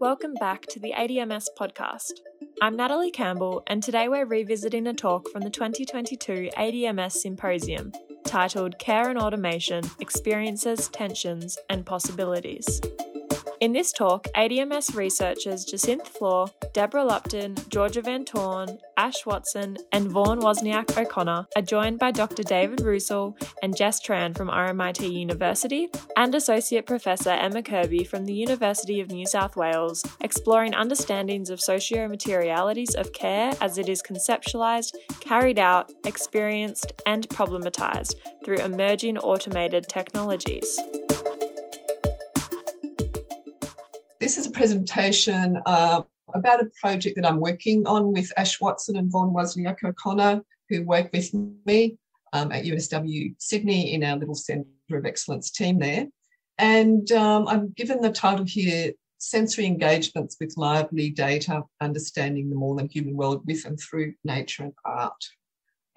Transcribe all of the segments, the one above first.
welcome back to the ADMS podcast. I'm Natalie Campbell, and today we're revisiting a talk from the 2022 ADMS Symposium titled Care and Automation Experiences, Tensions, and Possibilities. In this talk, ADMS researchers Jacinthe Flore, Deborah Lupton, Georgia Van Toorn, Ash Watson, and Vaughan Wozniak O'Connor are joined by Dr. David Roussel and Jess Tran from RMIT University and Associate Professor Emma Kirby from the University of New South Wales, exploring understandings of socio-materialities of care as it is conceptualized, carried out, experienced, and problematized through emerging automated technologies. This is a presentation uh, about a project that I'm working on with Ash Watson and Vaughan Wozniak O'Connor, who work with me um, at UNSW Sydney in our little Centre of Excellence team there. And um, I'm given the title here Sensory Engagements with Lively Data Understanding the More Than Human World with and Through Nature and Art.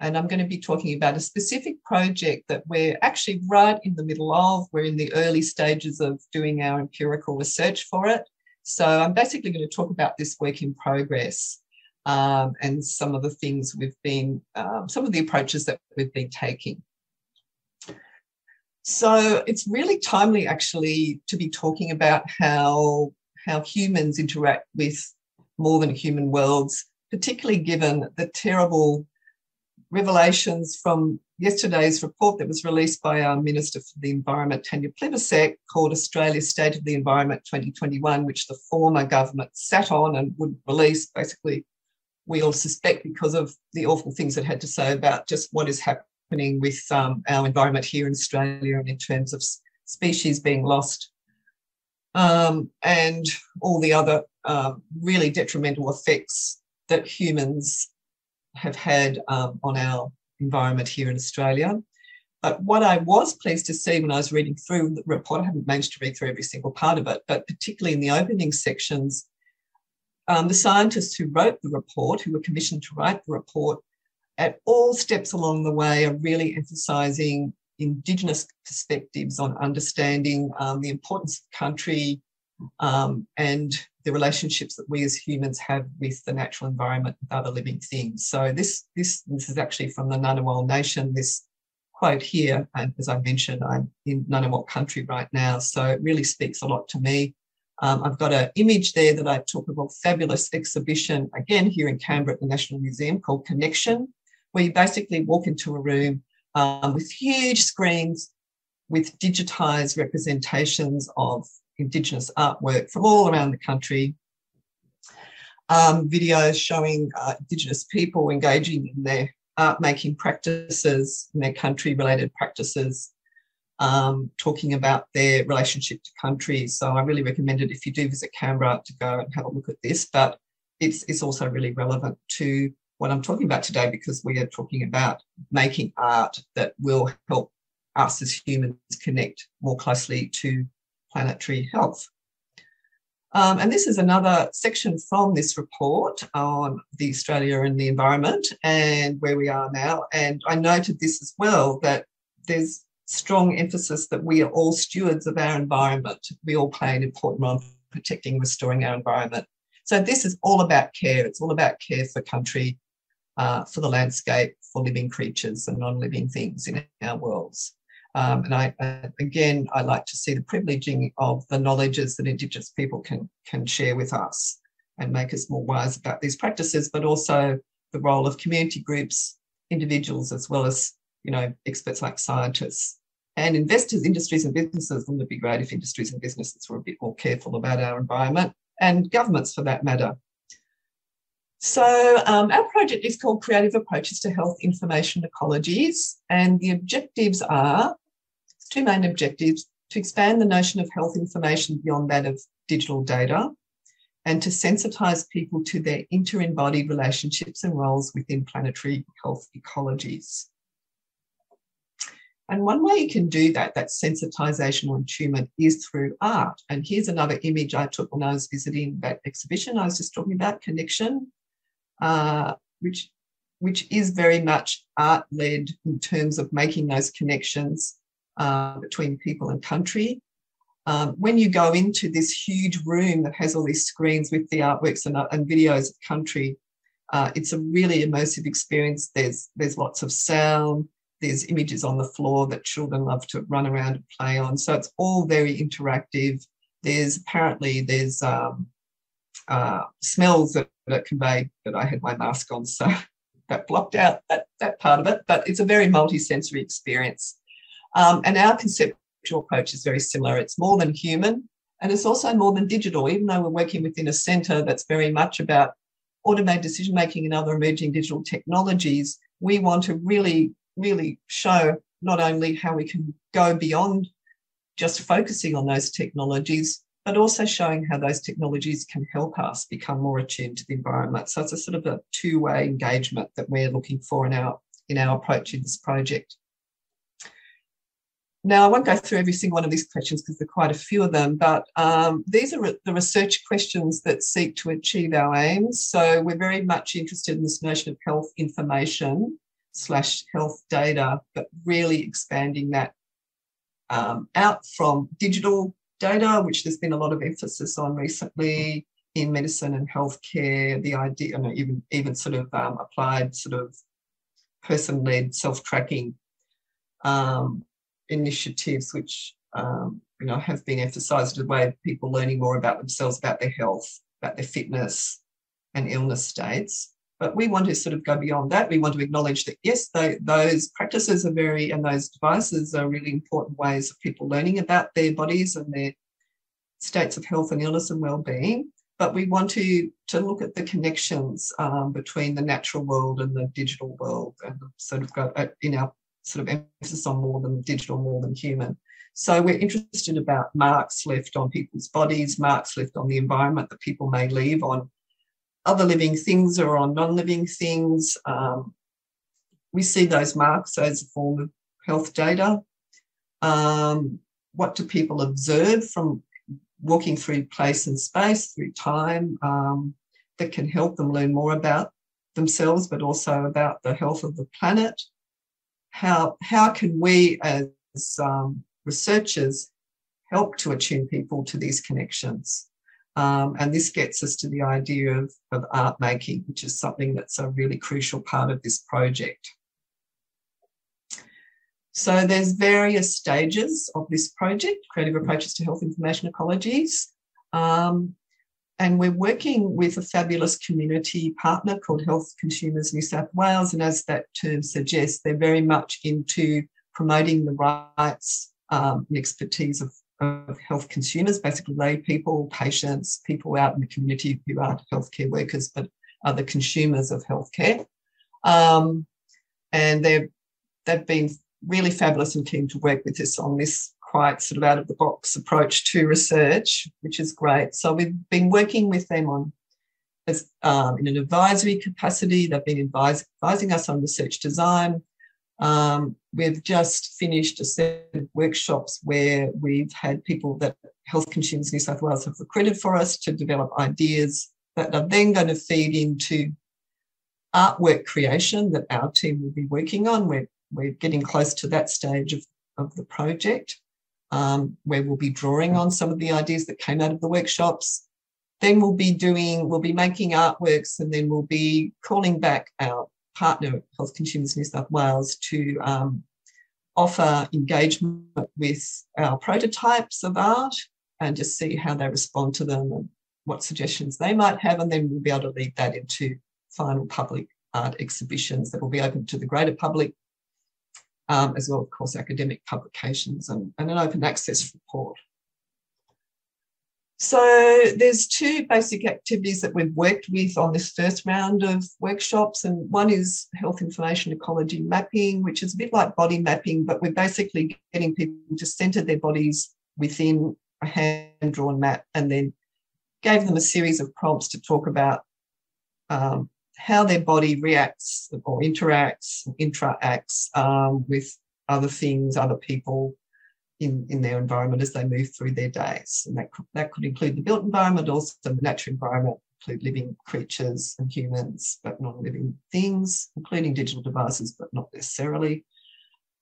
And I'm going to be talking about a specific project that we're actually right in the middle of. We're in the early stages of doing our empirical research for it. So I'm basically going to talk about this work in progress um, and some of the things we've been, um, some of the approaches that we've been taking. So it's really timely actually to be talking about how, how humans interact with more than human worlds, particularly given the terrible revelations from yesterday's report that was released by our Minister for the Environment, Tanya Plibersek, called Australia's State of the Environment 2021, which the former government sat on and would release. Basically, we all suspect because of the awful things it had to say about just what is happening with um, our environment here in Australia and in terms of species being lost um, and all the other uh, really detrimental effects that humans have had um, on our environment here in Australia. But what I was pleased to see when I was reading through the report, I haven't managed to read through every single part of it, but particularly in the opening sections, um, the scientists who wrote the report, who were commissioned to write the report, at all steps along the way are really emphasising Indigenous perspectives on understanding um, the importance of country um, and the relationships that we as humans have with the natural environment with other living things. So this this this is actually from the Ngunnawal Nation. This quote here, and as I mentioned, I'm in Ngunnawal country right now, so it really speaks a lot to me. Um, I've got an image there that I took of a fabulous exhibition again here in Canberra at the National Museum called Connection, where you basically walk into a room um, with huge screens with digitized representations of Indigenous artwork from all around the country. Um, videos showing uh, Indigenous people engaging in their art making practices, in their country related practices, um, talking about their relationship to country. So I really recommend it if you do visit Canberra to go and have a look at this. But it's, it's also really relevant to what I'm talking about today because we are talking about making art that will help us as humans connect more closely to planetary health. Um, and this is another section from this report on the Australia and the environment and where we are now. And I noted this as well that there's strong emphasis that we are all stewards of our environment. We all play an important role in protecting, restoring our environment. So this is all about care. It's all about care for country, uh, for the landscape, for living creatures and non-living things in our worlds. Um, and I, uh, again, I like to see the privileging of the knowledges that Indigenous people can, can share with us and make us more wise about these practices, but also the role of community groups, individuals, as well as, you know, experts like scientists and investors, industries and businesses. Wouldn't it be great if industries and businesses were a bit more careful about our environment and governments for that matter? So um, our project is called Creative Approaches to Health Information Ecologies, and the objectives are two main objectives to expand the notion of health information beyond that of digital data and to sensitize people to their inter-embodied relationships and roles within planetary health ecologies. And one way you can do that, that sensitization or attunement, is through art. And here's another image I took when I was visiting that exhibition I was just talking about, Connection, uh, which, which is very much art-led in terms of making those connections uh, between people and country. um, when you go into this huge room that has all these screens with the artworks and, and videos of country, uh, it's a really immersive experience. There's there's lots of sound. There's images on the floor that children love to run around and play on. So it's all very interactive. There's apparently there's um, uh, smells that, that conveyed that I had my mask on, so that blocked out that, that part of it. But it's a very multi-sensory experience. Um, and our conceptual approach is very similar. It's more than human, and it's also more than digital, even though we're working within a centre that's very much about automated decision making and other emerging digital technologies. We want to really, really show not only how we can go beyond just focusing on those technologies, but also showing how those technologies can help us become more attuned to the environment. So it's a sort of a two-way engagement that we're looking for in our in our approach in this project. Now, I won't go through every single one of these questions because there are quite a few of them, but um, these are re- the research questions that seek to achieve our aims. So we're very much interested in this notion of health information slash health data, but really expanding that um, out from digital data, which there's been a lot of emphasis on recently in medicine and healthcare, the idea, know, even, even sort of um, applied sort of person-led self-tracking um, initiatives, which um, you know have been emphasised as a way people learning more about themselves, about their health, about their fitness and illness states. But we want to sort of go beyond that. We want to acknowledge that yes, they, those practices are very, and those devices are really important ways of people learning about their bodies and their states of health and illness and well-being. But we want to to look at the connections um, between the natural world and the digital world, and sort of go uh, in our sort of emphasis on more than digital, more than human. So we're interested about marks left on people's bodies, marks left on the environment that people may leave on other living things or on non-living things. Um, we see those marks as a form of health data. Um, what do people observe from walking through place and space, through time, um, that can help them learn more about themselves, but also about the health of the planet? How, how can we as um, researchers help to attune people to these connections? Um, and this gets us to the idea of, of art making, which is something that's a really crucial part of this project. So there's various stages of this project, Creative Approaches to Health Information Ecologies. Um, and we're working with a fabulous community partner called Health Consumers New South Wales. And as that term suggests, they're very much into promoting the rights um, and expertise of of health consumers, basically lay people, patients, people out in the community who aren't healthcare workers but are the consumers of healthcare. Um, and they've they've been really fabulous and keen to work with us on this quite sort of out of the box approach to research, which is great. So we've been working with them on as um, in an advisory capacity. They've been advise, advising us on research design, um, we've just finished a set of workshops where we've had people that Health Consumers New South Wales have recruited for us to develop ideas that are then going to feed into artwork creation that our team will be working on. We're, we're getting close to that stage of, of the project um, where we'll be drawing on some of the ideas that came out of the workshops. Then we'll be doing, we'll be making artworks and then we'll be calling back our partner Health Consumers New South Wales to um, offer engagement with our prototypes of art and just see how they respond to them and what suggestions they might have. And then we'll be able to lead that into final public art exhibitions that will be open to the greater public, um, as well, of course, academic publications and, and an open access report. So there's two basic activities that we've worked with on this first round of workshops, and one is health information ecology mapping, which is a bit like body mapping, but we're basically getting people to centre their bodies within a hand-drawn map, and then gave them a series of prompts to talk about um, how their body reacts or interacts, interacts um, with other things, other people, in, in their environment as they move through their days. And that, that could include the built environment, also the natural environment, include living creatures and humans, but non-living things, including digital devices, but not necessarily.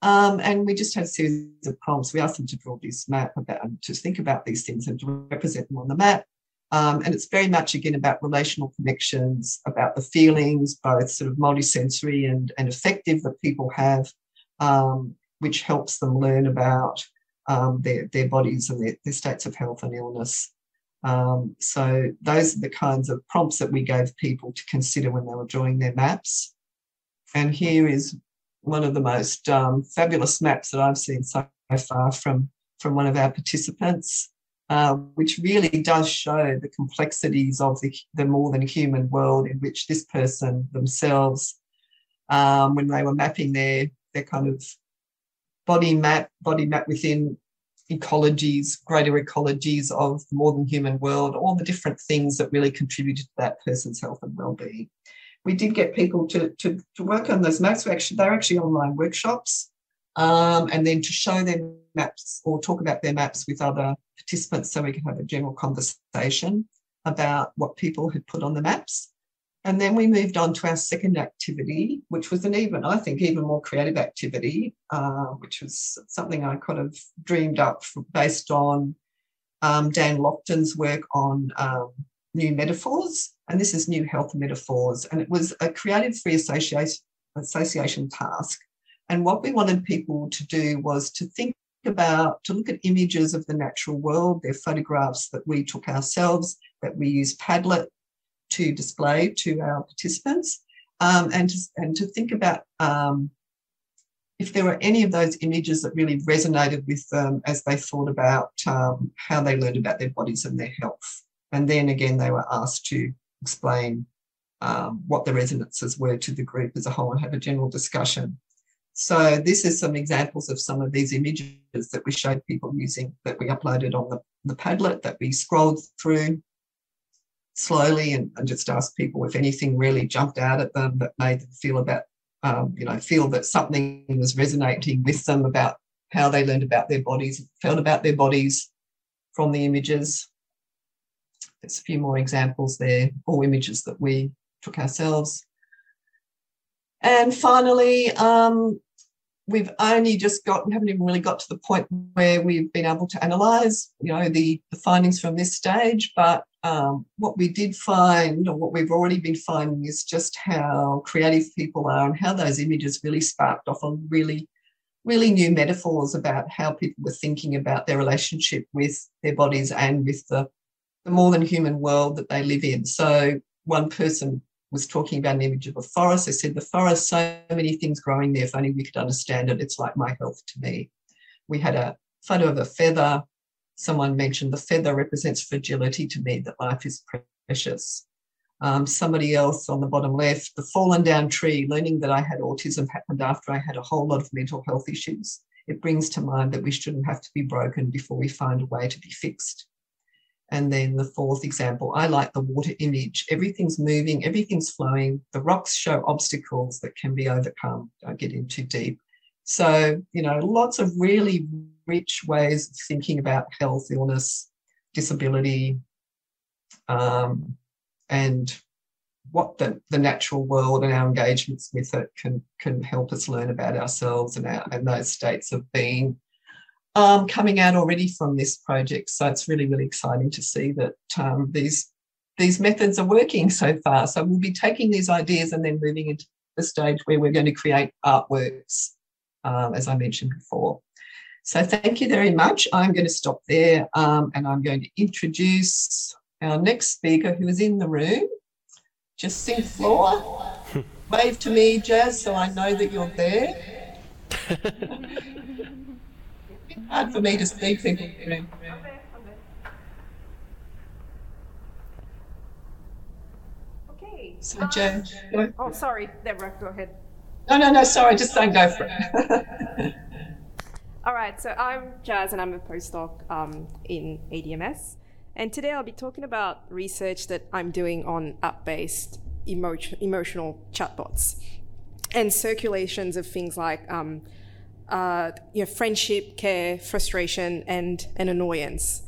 Um, and we just had a series of prompts. We asked them to draw this map about, to think about these things and to represent them on the map. Um, and it's very much again about relational connections, about the feelings, both sort of multisensory and, and affective that people have, um, which helps them learn about um, their, their bodies and their, their, states of health and illness. Um, so those are the kinds of prompts that we gave people to consider when they were drawing their maps. And here is one of the most um, fabulous maps that I've seen so far from, from one of our participants. Uh, which really does show the complexities of the, the more than human world in which this person themselves, um, when they were mapping their, their kind of body map, body map within ecologies, greater ecologies of the more than human world, all the different things that really contributed to that person's health and well-being. We did get people to, to, to work on those maps. We actually, they're actually online workshops um, and then to show their maps or talk about their maps with other participants so we can have a general conversation about what people had put on the maps. And then we moved on to our second activity, which was an even, I think, even more creative activity, uh, which was something I kind of dreamed up based on um, Dan Lockton's work on um, new metaphors. And this is new health metaphors. And it was a creative free association, association task and what we wanted people to do was to think about, to look at images of the natural world, They're photographs that we took ourselves, that we use Padlet to display to our participants, um, and, to, and to think about um, if there were any of those images that really resonated with them as they thought about um, how they learned about their bodies and their health. And then again, they were asked to explain um, what the resonances were to the group as a whole and have a general discussion. So this is some examples of some of these images that we showed people using that we uploaded on the, the Padlet that we scrolled through slowly and, and just asked people if anything really jumped out at them that made them feel about, um, you know, feel that something was resonating with them about how they learned about their bodies, felt about their bodies from the images. There's a few more examples there, all images that we took ourselves. And finally, um, we've only just got, we haven't even really got to the point where we've been able to analyse, you know, the, the findings from this stage. But um, what we did find, or what we've already been finding, is just how creative people are and how those images really sparked off on really, really new metaphors about how people were thinking about their relationship with their bodies and with the, the more than human world that they live in. So one person was talking about an image of a forest. I said, the forest, so many things growing there. If only we could understand it, it's like my health to me. We had a photo of a feather. Someone mentioned the feather represents fragility to me, that life is precious. Um, somebody else on the bottom left, the fallen down tree, learning that I had autism happened after I had a whole lot of mental health issues. It brings to mind that we shouldn't have to be broken before we find a way to be fixed. And then the fourth example, I like the water image. Everything's moving, everything's flowing. The rocks show obstacles that can be overcome. Don't get in too deep. So, you know, lots of really rich ways of thinking about health, illness, disability, um, and what the, the natural world and our engagements with it can can help us learn about ourselves and our and those states of being um, coming out already from this project. So it's really, really exciting to see that um, these these methods are working so far. So we'll be taking these ideas and then moving into the stage where we're going to create artworks, um, as I mentioned before. So thank you very much. I'm going to stop there um, and I'm going to introduce our next speaker who is in the room, Jacinthe Flore. Wave to me, Jazz, so I know that you're there. hard for me to see people. Okay. So, Joe. Oh, sorry, Deborah, go ahead. No, no, no, sorry, just don't go for it. All right, so I'm Jazz and I'm a postdoc um, in ADMS. And today I'll be talking about research that I'm doing on app based emotion, emotional chatbots and circulations of things like um, uh, you know, friendship, care, frustration, and, and annoyance.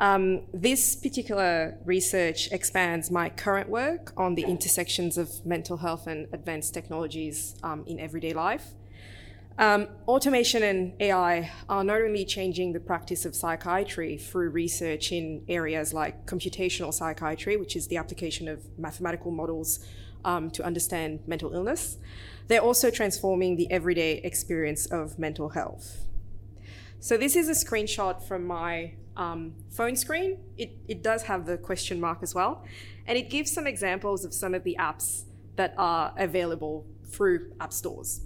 Um, this particular research expands my current work on the intersections of mental health and advanced technologies um, in everyday life. Um, automation and AI are not only changing the practice of psychiatry through research in areas like computational psychiatry, which is the application of mathematical models um, to understand mental illness, they're also transforming the everyday experience of mental health. So, this is a screenshot from my um, phone screen. It, it does have the question mark as well, and it gives some examples of some of the apps that are available through app stores.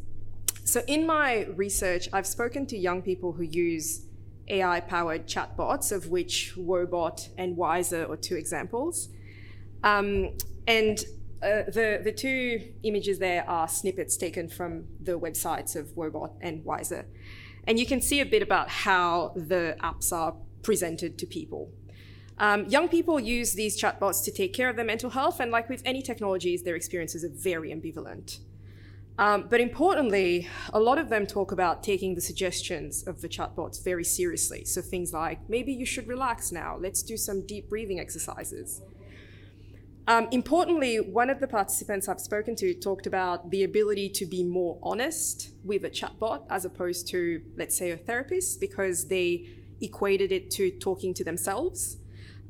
So, in my research, I've spoken to young people who use AI powered chatbots, of which Woebot and Wysa are two examples. Um, and uh, the, the two images there are snippets taken from the websites of Woebot and Wysa. And you can see a bit about how the apps are presented to people. Um, young people use these chatbots to take care of their mental health, and like with any technologies, their experiences are very ambivalent. Um, but importantly, a lot of them talk about taking the suggestions of the chatbots very seriously. So things like, maybe you should relax now, let's do some deep breathing exercises. Um, importantly, one of the participants I've spoken to talked about the ability to be more honest with a chatbot as opposed to, let's say, a therapist, because they equated it to talking to themselves.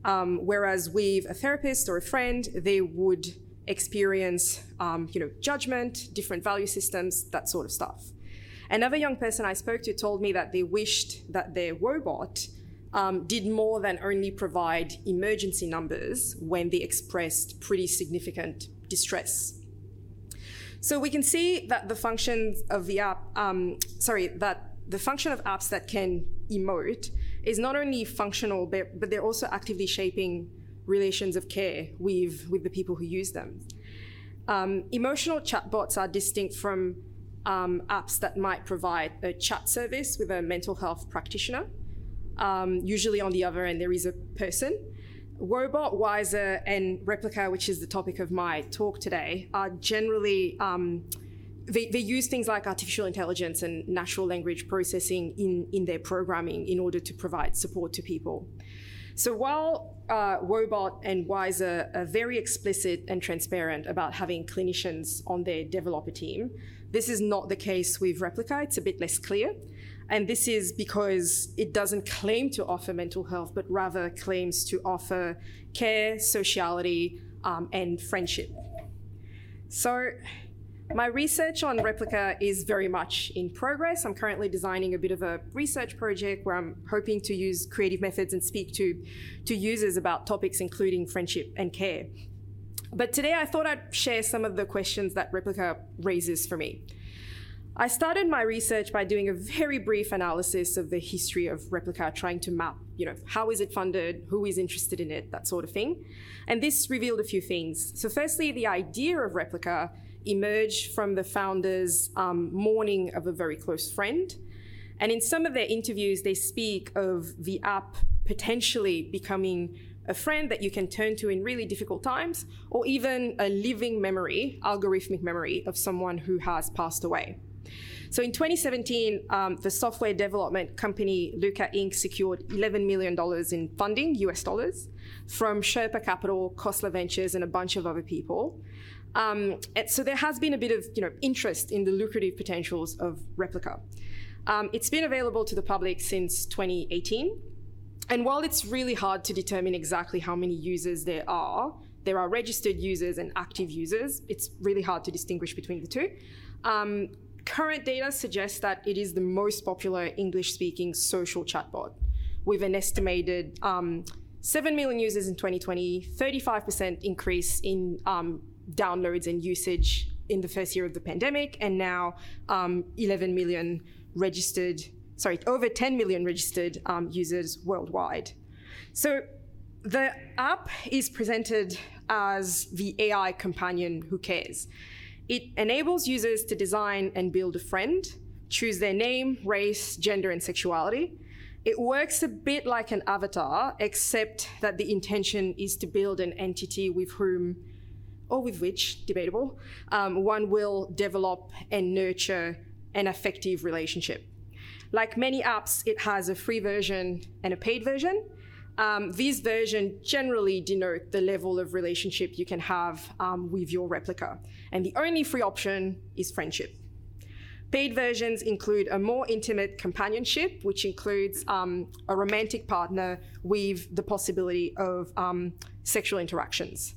Um, whereas with a therapist or a friend, they would experience, um, you know, judgment, different value systems, that sort of stuff. Another young person I spoke to told me that they wished that their robot um, did more than only provide emergency numbers when they expressed pretty significant distress. So we can see that the functions of the app, um, sorry, that the function of apps that can emote is not only functional, but, but they're also actively shaping relations of care with, with the people who use them. Um, emotional chatbots are distinct from um, apps that might provide a chat service with a mental health practitioner. Um, usually on the other end, there is a person. Woebot, Wysa, and Replika, which is the topic of my talk today, are generally um, they, they, use things like artificial intelligence and natural language processing in, in their programming in order to provide support to people. So while uh, Woebot and Wysa are very explicit and transparent about having clinicians on their developer team, this is not the case with Replika. It's a bit less clear. And this is because it doesn't claim to offer mental health, but rather claims to offer care, sociality, um, and friendship. So my research on Replika is very much in progress. I'm currently designing a bit of a research project where I'm hoping to use creative methods and speak to, to users about topics including friendship and care. But today I thought I'd share some of the questions that Replika raises for me. I started my research by doing a very brief analysis of the history of Replika, trying to map, you know, how is it funded, who is interested in it, that sort of thing. And this revealed a few things. So firstly, the idea of Replika emerged from the founders' um, mourning of a very close friend. And in some of their interviews, they speak of the app potentially becoming a friend that you can turn to in really difficult times, or even a living memory, algorithmic memory of someone who has passed away. So in 2017, um, the software development company Luka Inc. secured $11 million in funding, US dollars, from Sherpa Capital, Khosla Ventures, and a bunch of other people. Um, so there has been a bit of you know interest in the lucrative potentials of Replika. Um, it's been available to the public since 2018, and while it's really hard to determine exactly how many users there are, there are registered users and active users. It's really hard to distinguish between the two. Um, current data suggests that it is the most popular English-speaking social chatbot, with an estimated um, 7 million users in 2020, 35% increase in um, downloads and usage in the first year of the pandemic, and now um, 11 million registered, sorry, over 10 million registered um, users worldwide. So the app is presented as the AI companion who cares. It enables users to design and build a friend, choose their name, race, gender, and sexuality. It works a bit like an avatar, except that the intention is to build an entity with whom or with which, debatable, um, one will develop and nurture an effective relationship. Like many apps, it has a free version and a paid version. Um, these versions generally denote the level of relationship you can have um, with your replica, And the only free option is friendship. Paid versions include a more intimate companionship, which includes um, a romantic partner with the possibility of um, sexual interactions.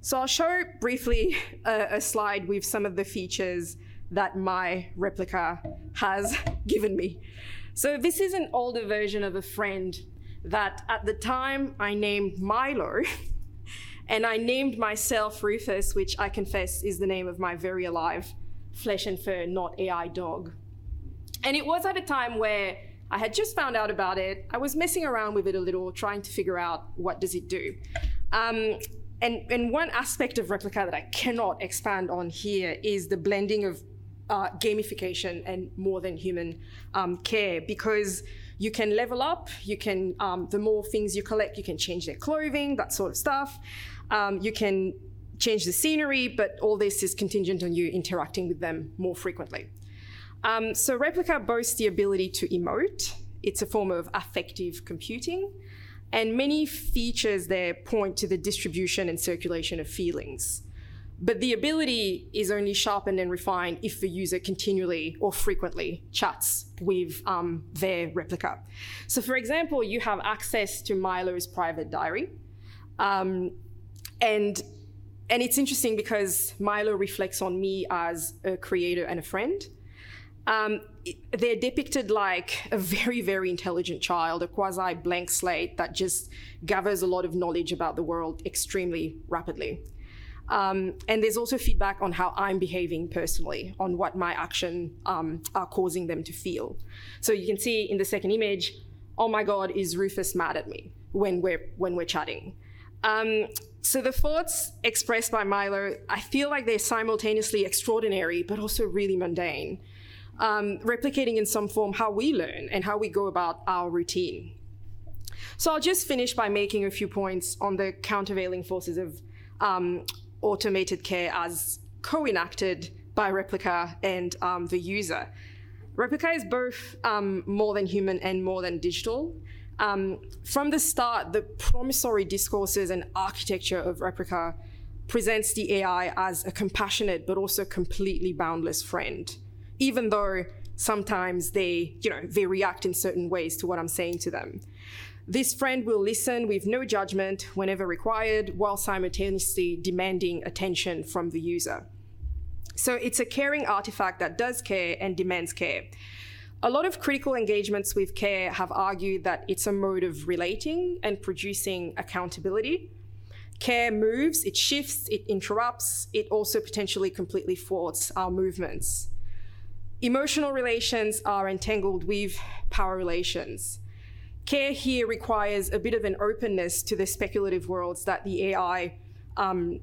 So I'll show briefly a, a, slide with some of the features that my replica has given me. So this is an older version of a friend that at the time I named Milo, and I named myself Rufus, which I confess is the name of my very alive flesh and fur, not AI dog. And it was at a time where I had just found out about it. I was messing around with it a little, trying to figure out what does it do. Um, and, and one aspect of Replika that I cannot expand on here is the blending of uh, gamification and more than human um, care because you can level up, you can, um, the more things you collect, you can change their clothing, that sort of stuff. Um, you can change the scenery, but all this is contingent on you interacting with them more frequently. Um, so replica boasts the ability to emote. It's a form of affective computing. And many features there point to the distribution and circulation of feelings. But the ability is only sharpened and refined if the user continually or frequently chats with um, their replica. So, for example, you have access to Milo's private diary. Um, and and it's interesting because Milo reflects on me as a creator and a friend. Um, they're depicted like a very, very intelligent child, a quasi blank slate that just gathers a lot of knowledge about the world extremely rapidly. Um, and there's also feedback on how I'm behaving personally, on what my action um, are causing them to feel. So you can see in the second image, oh my God, is Rufus mad at me when we're when we're chatting? Um, so the thoughts expressed by Milo, I feel like they're simultaneously extraordinary, but also really mundane, um, replicating in some form how we learn and how we go about our routine. So I'll just finish by making a few points on the countervailing forces of um, automated care as co-enacted by Replika and um, the user. Replika is both um, more than human and more than digital. Um, from the start, the promissory discourses and architecture of Replika presents the AI as a compassionate but also completely boundless friend, even though sometimes they, you know, they react in certain ways to what I'm saying to them. This friend will listen with no judgment whenever required, while simultaneously demanding attention from the user. So it's a caring artifact that does care and demands care. A lot of critical engagements with care have argued that it's a mode of relating and producing accountability. Care moves, it shifts, it interrupts, it also potentially completely thwarts our movements. Emotional relations are entangled with power relations. Care here requires a bit of an openness to the speculative worlds that the AI um,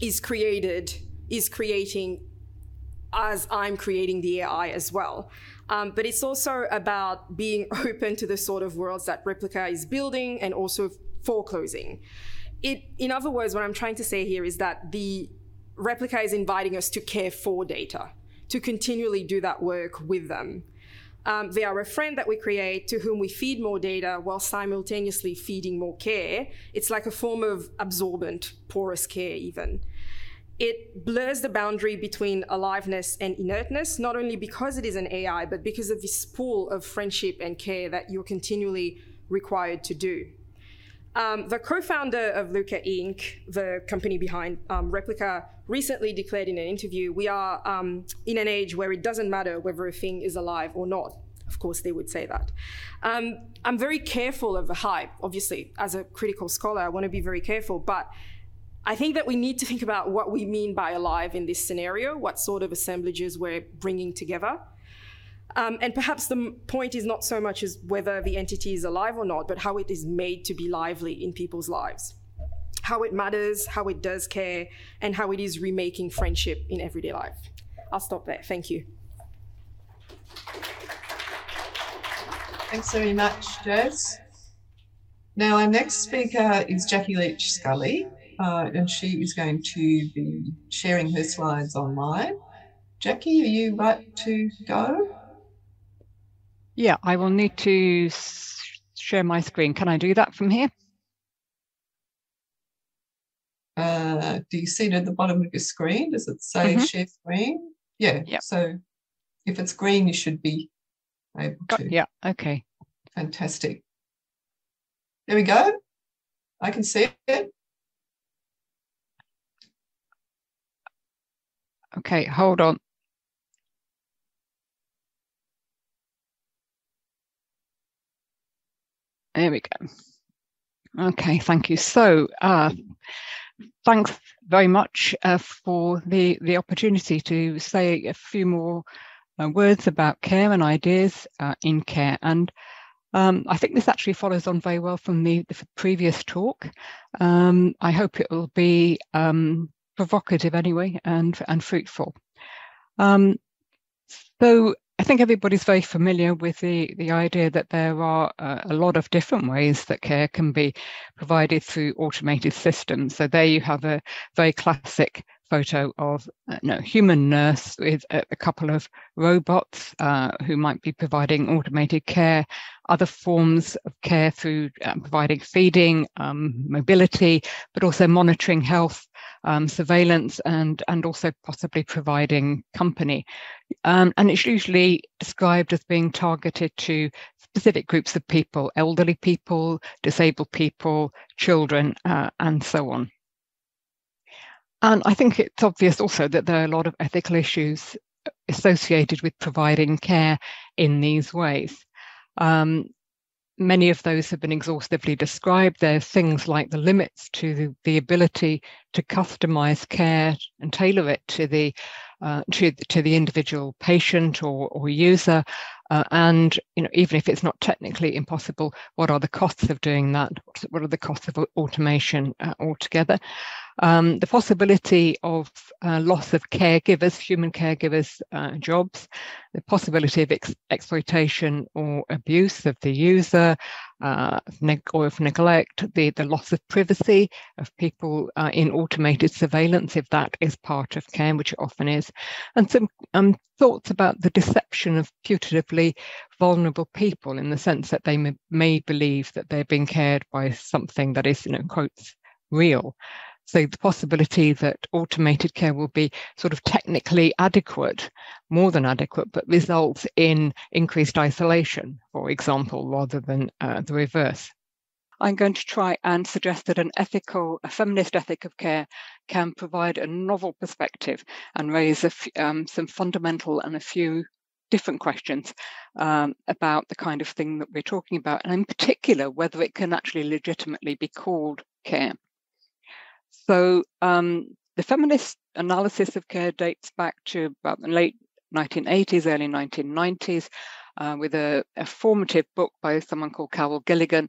is created, is creating as I'm creating the AI as well. Um, but it's also about being open to the sort of worlds that Replika is building and also foreclosing. It, in other words, what I'm trying to say here is that the Replika is inviting us to care for data, to continually do that work with them. Um, they are a friend that we create to whom we feed more data while simultaneously feeding more care. It's like a form of absorbent, porous care, even it blurs the boundary between aliveness and inertness, not only because it is an AI, but because of this pool of friendship and care that you're continually required to do. Um, the co-founder of Luka Inc., the company behind um, Replika, recently declared in an interview, we are um, in an age where it doesn't matter whether a thing is alive or not. Of course, they would say that. Um, I'm very careful of the hype, obviously. As a critical scholar, I want to be very careful, but I think that we need to think about what we mean by alive in this scenario, what sort of assemblages we're bringing together. Um, and perhaps the point is not so much as whether the entity is alive or not, but how it is made to be lively in people's lives. How it matters, how it does care, and how it is remaking friendship in everyday life. I'll stop there. Thank you. Thanks very much, Jess. Now, our next speaker is Jackie Leach Scully uh, and she is going to be sharing her slides online. Jackie, are you right to go? Yeah, I will need to share my screen. Can I do that from here? Uh, do you see it at the bottom of your screen? Does it say mm -hmm. share screen? Yeah. Yep. So If it's green, you should be able to. Yeah, okay. Fantastic. There we go. I can see it. Okay, hold on. There we go. Okay, thank you. So, uh, thanks very much uh, for the, the opportunity to say a few more uh, words about care and ideas uh, in care. And um, I think this actually follows on very well from the, the previous talk. Um, I hope it will be um, provocative anyway and, and fruitful. Um, so I think everybody's very familiar with the, the idea that there are uh, a lot of different ways that care can be provided through automated systems. So there you have a very classic photo of uh, no, human nurse with a, a couple of robots uh, who might be providing automated care, other forms of care through um, providing feeding, um, mobility, but also monitoring health, um, surveillance, and, and also possibly providing company. Um, and it's usually described as being targeted to specific groups of people, elderly people, disabled people, children, uh, and so on. And I think it's obvious also that there are a lot of ethical issues associated with providing care in these ways. Um, many of those have been exhaustively described. There are things like the limits to the, the ability to customize care and tailor it to the uh, to, to the individual patient or, or user. Uh, and you know, even if it's not technically impossible, what are the costs of doing that? What are the costs of automation uh, altogether? Um, the possibility of uh, loss of caregivers, human caregivers' uh, jobs, the possibility of ex exploitation or abuse of the user, uh, or of neglect, the, the loss of privacy of people uh, in automated surveillance, if that is part of care, which it often is, and some um, thoughts about the deception of putatively vulnerable people in the sense that they may, may believe that they're being cared by something that is, you know, quotes, real. So the possibility that automated care will be sort of technically adequate, more than adequate, but results in increased isolation, for example, rather than uh, the reverse. I'm going to try and suggest that an ethical, a feminist ethic of care can provide a novel perspective and raise um, some fundamental and a few different questions um, about the kind of thing that we're talking about, and in particular, whether it can actually legitimately be called care. So um, the feminist analysis of care dates back to about the late 1980s, early 1990s, uh, with a, a, formative book by someone called Carol Gilligan,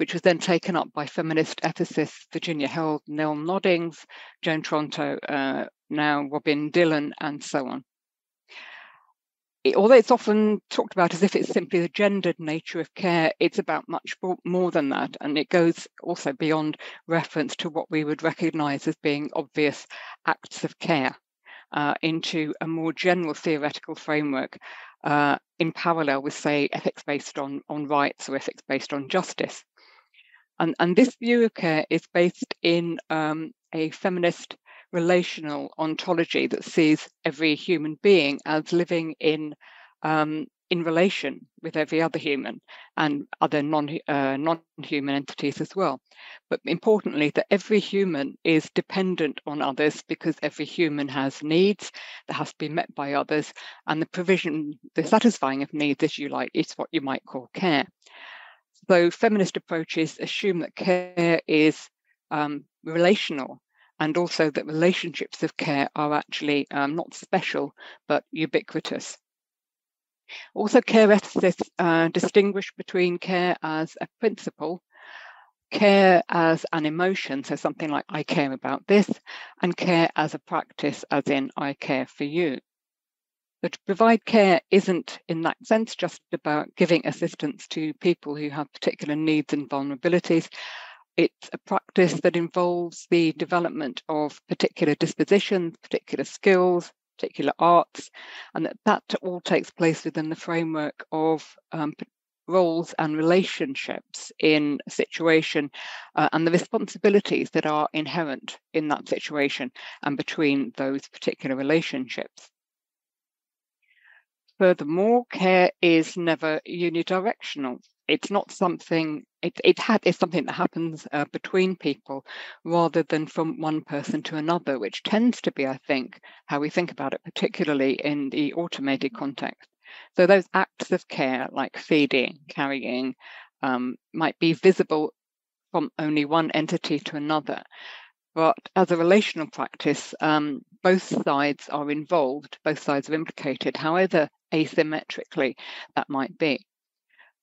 which was then taken up by feminist ethicists Virginia Held, Nell Noddings, Joan Tronto, uh, now Robin Dillon, and so on it, although it's often talked about as if it's simply the gendered nature of care, it's about much more than that. And it goes also beyond reference to what we would recognize as being obvious acts of care uh, into a more general theoretical framework uh, in parallel with, say, ethics based on, on rights or ethics based on justice. And, and this view of care is based in um, a feminist relational ontology that sees every human being as living in um, in relation with every other human and other non uh, non-human entities as well. But importantly, that every human is dependent on others because every human has needs that has to be met by others, and the provision, the satisfying of needs, as you like, is what you might call care. So feminist approaches assume that care is um, relational and also that relationships of care are actually um, not special but ubiquitous. Also, care ethicists uh, distinguish between care as a principle, care as an emotion, so something like I care about this, and care as a practice, as in I care for you. But to provide care isn't, in that sense, just about giving assistance to people who have particular needs and vulnerabilities, it's a practice that involves the development of particular dispositions, particular skills, particular arts, and that that all takes place within the framework of um, roles and relationships in a situation uh, and the responsibilities that are inherent in that situation and between those particular relationships. Furthermore, care is never unidirectional. It's not something, it, it had, it's something that happens uh, between people rather than from one person to another, which tends to be, I think, how we think about it, particularly in the automated context. So those acts of care, like feeding, carrying, um, might be visible from only one entity to another. But as a relational practice, um, both sides are involved, both sides are implicated, however asymmetrically that might be.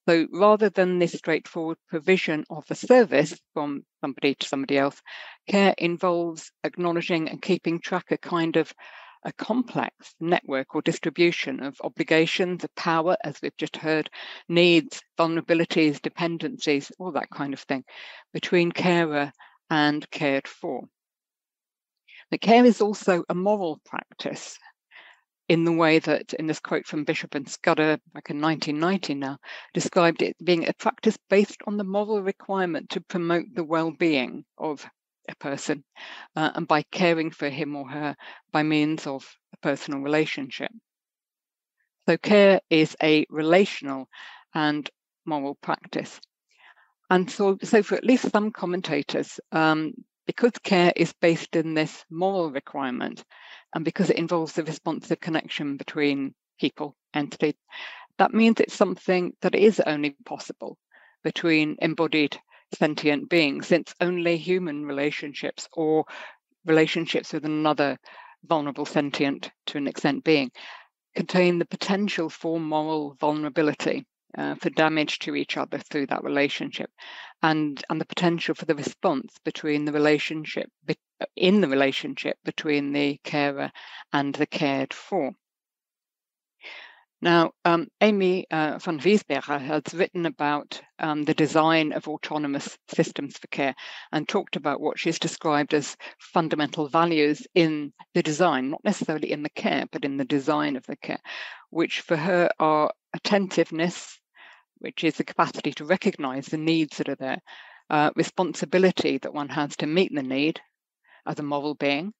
So rather than this straightforward provision of a service from somebody to somebody else, care involves acknowledging and keeping track of a kind of a complex network or distribution of obligations, of power, as we've just heard, needs, vulnerabilities, dependencies, all that kind of thing, between carer and cared for. The care is also a moral practice in the way that, in this quote from Bishop and Scudder back in 1990 now, described it being a practice based on the moral requirement to promote the well being of a person uh, and by caring for him or her by means of a personal relationship. So, care is a relational and moral practice. And so, so for at least some commentators, um, because care is based in this moral requirement and because it involves the responsive connection between people, entities, that means it's something that is only possible between embodied sentient beings, since only human relationships or relationships with another vulnerable sentient to an extent being contain the potential for moral vulnerability uh, for damage to each other through that relationship and and the potential for the response between the relationship in the relationship between the carer and the cared for now, um, Amy uh, van Wynsberghe has written about um, the design of autonomous systems for care and talked about what she's described as fundamental values in the design, not necessarily in the care, but in the design of the care, which for her are attentiveness, which is the capacity to recognize the needs that are there, uh, responsibility that one has to meet the need as a moral being,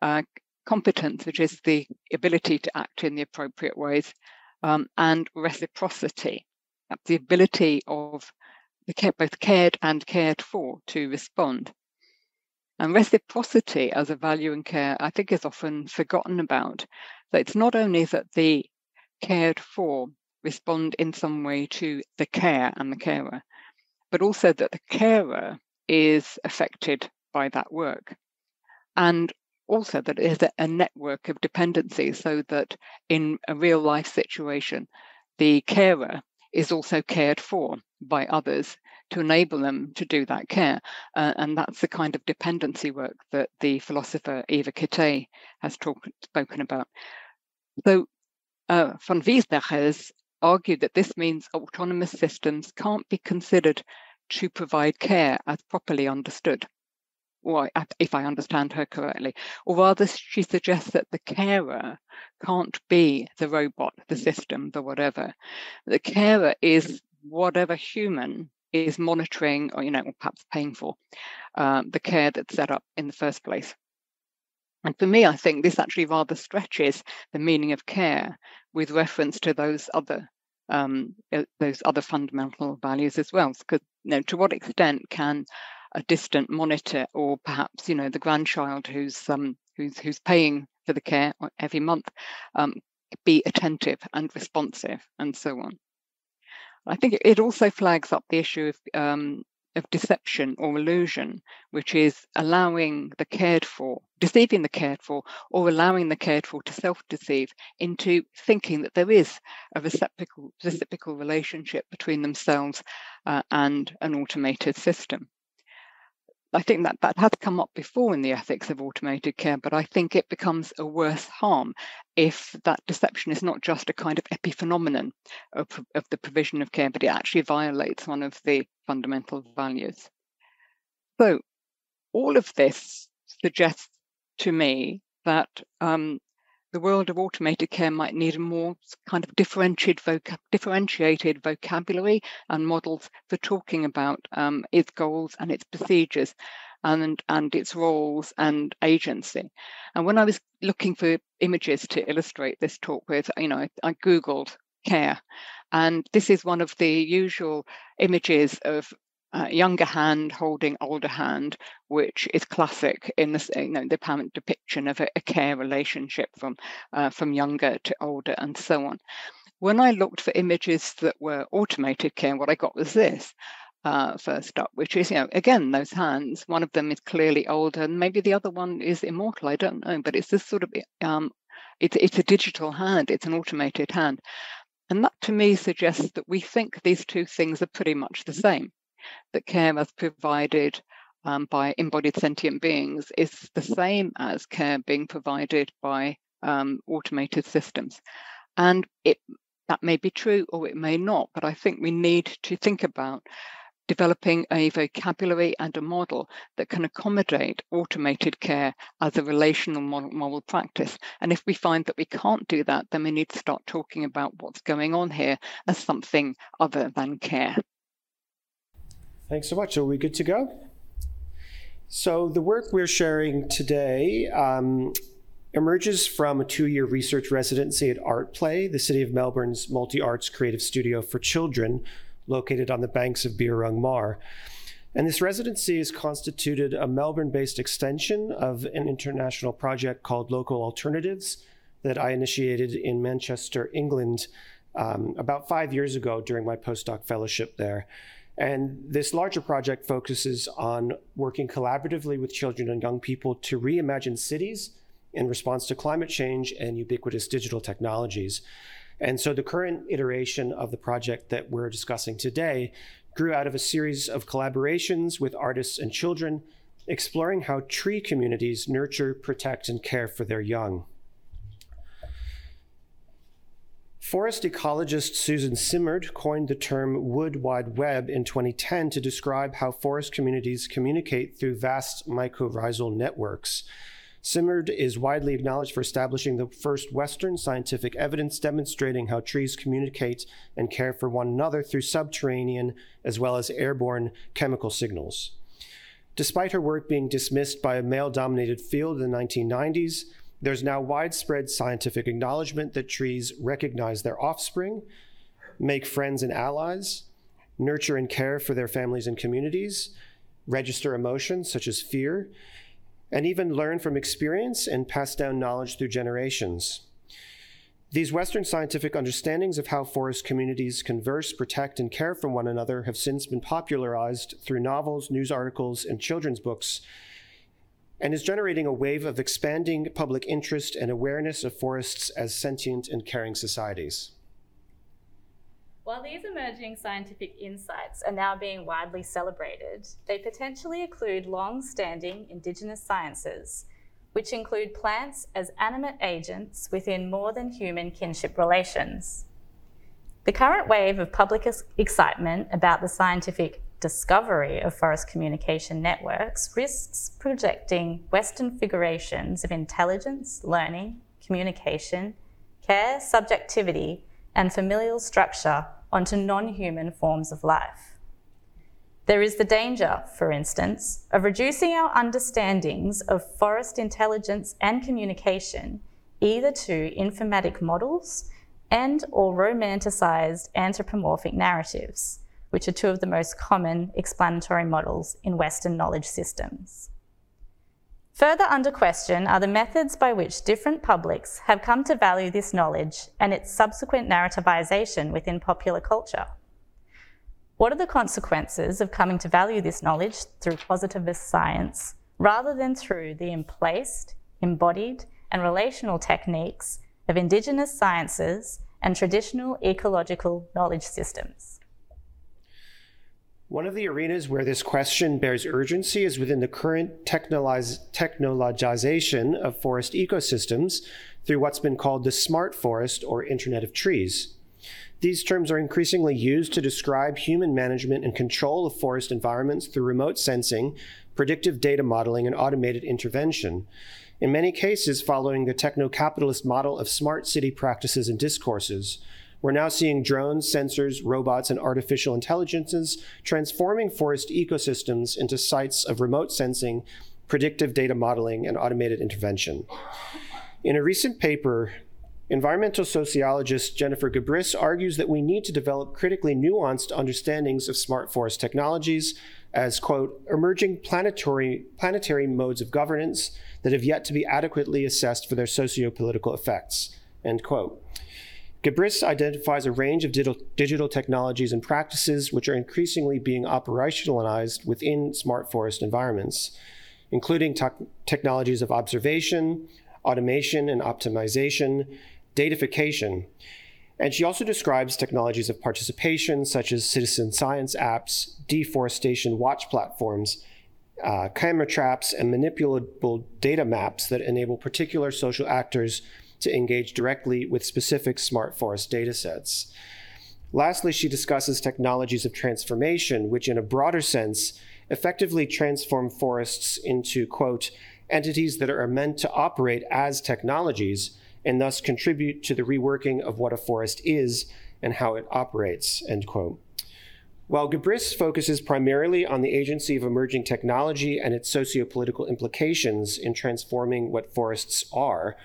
uh, competence, which is the ability to act in the appropriate ways, um, and reciprocity, the ability of the care, both cared and cared for to respond. And reciprocity as a value in care, I think, is often forgotten about. So it's not only that the cared for respond in some way to the care and the carer, but also that the carer is affected by that work. And also that it is a network of dependencies so that in a real life situation, the carer is also cared for by others to enable them to do that care. Uh, and that's the kind of dependency work that the philosopher Eva Kittay has talk, spoken about. So uh, von Wynsberghe has argued that this means autonomous systems can't be considered to provide care as properly understood. Or if I understand her correctly, or rather, she suggests that the carer can't be the robot, the system, the whatever. The carer is whatever human is monitoring, or you know, or perhaps paying for um, the care that's set up in the first place. And for me, I think this actually rather stretches the meaning of care with reference to those other um, uh, those other fundamental values as well. Because you know, to what extent can a distant monitor or perhaps you know the grandchild who's um, who's who's paying for the care every month um, be attentive and responsive and so on. I think it also flags up the issue of um, of deception or illusion, which is allowing the cared for, deceiving the cared for, or allowing the cared for to self deceive into thinking that there is a reciprocal, reciprocal relationship between themselves uh, and an automated system. I think that that has come up before in the ethics of automated care, but I think it becomes a worse harm if that deception is not just a kind of epiphenomenon of, of the provision of care, but it actually violates one of the fundamental values. So, all of this suggests to me that um, the world of automated care might need a more kind of differentiated, differentiated vocabulary and models for talking about um, its goals and its procedures, and, and its roles and agency. And when I was looking for images to illustrate this talk with, you know, I, I Googled care. And this is one of the usual images of a younger hand holding older hand, which is classic in the, you know, the apparent depiction of a, a care relationship from uh, from younger to older and so on. When I looked for images that were automated care, what I got was this. Uh, first up, which is, you know, again, those hands. One of them is clearly older, and maybe the other one is immortal. I don't know, but it's this sort of, um, it's it's a digital hand. It's an automated hand, and that to me suggests that we think these two things are pretty much the same. That care as provided um, by embodied sentient beings is the same as care being provided by um, automated systems, and it that may be true or it may not, but I think we need to think about developing a vocabulary and a model that can accommodate automated care as a relational model, practice. And if we find that we can't do that, then we need to start talking about what's going on here as something other than care. Thanks so much. Are we good to go? So, the work we're sharing today um, emerges from a two year research residency at ArtPlay, the City of Melbourne's multi arts creative studio for children located on the banks of Birrarung Mar. And this residency is constituted a Melbourne based extension of an international project called Local Alternatives that I initiated in Manchester, England, um, about five years ago during my postdoc fellowship there. And this larger project focuses on working collaboratively with children and young people to reimagine cities in response to climate change and ubiquitous digital technologies. And so the current iteration of the project that we're discussing today grew out of a series of collaborations with artists and children, exploring how tree communities nurture, protect, and care for their young. Forest ecologist Susan Simard coined the term wood wide web in 2010 to describe how forest communities communicate through vast mycorrhizal networks. Simard is widely acknowledged for establishing the first Western scientific evidence demonstrating how trees communicate and care for one another through subterranean as well as airborne chemical signals. Despite her work being dismissed by a male dominated field in the 1990s, there's now widespread scientific acknowledgement that trees recognize their offspring, make friends and allies, nurture and care for their families and communities, register emotions such as fear, and even learn from experience and pass down knowledge through generations. These Western scientific understandings of how forest communities converse, protect, and care for one another have since been popularized through novels, news articles, and children's books, and is generating a wave of expanding public interest and awareness of forests as sentient and caring societies. While these emerging scientific insights are now being widely celebrated, they potentially include long standing Indigenous sciences, which include plants as animate agents within more than human kinship relations. The current wave of public excitement about the scientific discovery of forest communication networks risks projecting Western figurations of intelligence, learning, communication, care, subjectivity, and familial structure onto non human forms of life. There is the danger, for instance, of reducing our understandings of forest intelligence and communication either to informatic models and or romanticized anthropomorphic narratives, which are two of the most common explanatory models in Western knowledge systems. Further under question are the methods by which different publics have come to value this knowledge and its subsequent narrativization within popular culture. What are the consequences of coming to value this knowledge through positivist science rather than through the emplaced, embodied, and relational techniques of Indigenous sciences and traditional ecological knowledge systems? One of the arenas where this question bears urgency is within the current technologization of forest ecosystems through what's been called the smart forest or Internet of Trees. These terms are increasingly used to describe human management and control of forest environments through remote sensing, predictive data modeling, and automated intervention. In many cases, following the techno capitalist model of smart city practices and discourses, we're now seeing drones, sensors, robots, and artificial intelligences transforming forest ecosystems into sites of remote sensing, predictive data modeling, and automated intervention. In a recent paper, environmental sociologist Jennifer Gabrys argues that we need to develop critically nuanced understandings of smart forest technologies as, quote, emerging planetary, planetary modes of governance that have yet to be adequately assessed for their socio-political effects, end quote. Gabrys identifies a range of digital, technologies and practices which are increasingly being operationalized within smart forest environments, including te technologies of observation, automation and optimization, datafication. And she also describes technologies of participation, such as citizen science apps, deforestation watch platforms, uh, camera traps, and manipulable data maps that enable particular social actors to engage directly with specific smart forest datasets. Lastly, she discusses technologies of transformation, which, in a broader sense, effectively transform forests into, quote, entities that are meant to operate as technologies and thus contribute to the reworking of what a forest is and how it operates, end quote. While Gabrys focuses primarily on the agency of emerging technology and its socio-political implications in transforming what forests are,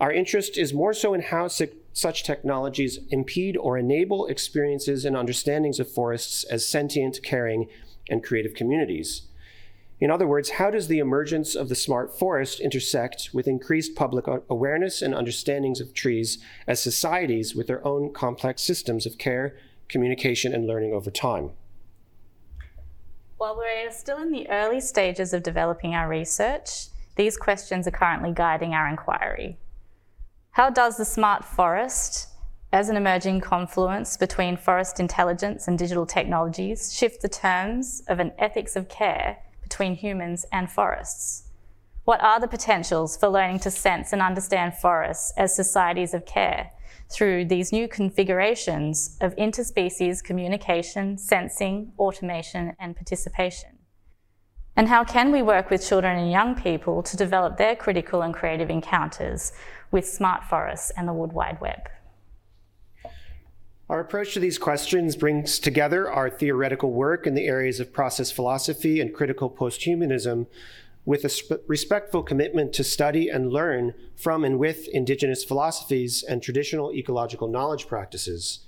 our interest is more so in how such technologies impede or enable experiences and understandings of forests as sentient, caring, and creative communities. In other words, how does the emergence of the smart forest intersect with increased public awareness and understandings of trees as societies with their own complex systems of care, communication, and learning over time? While we're still in the early stages of developing our research, these questions are currently guiding our inquiry. How does the smart forest, as an emerging confluence between forest intelligence and digital technologies, shift the terms of an ethics of care between humans and forests? What are the potentials for learning to sense and understand forests as societies of care through these new configurations of interspecies communication, sensing, automation, and participation? And how can we work with children and young people to develop their critical and creative encounters with smart forests and the Wood Wide Web? Our approach to these questions brings together our theoretical work in the areas of process philosophy and critical posthumanism with a respectful commitment to study and learn from and with Indigenous philosophies and traditional ecological knowledge practices.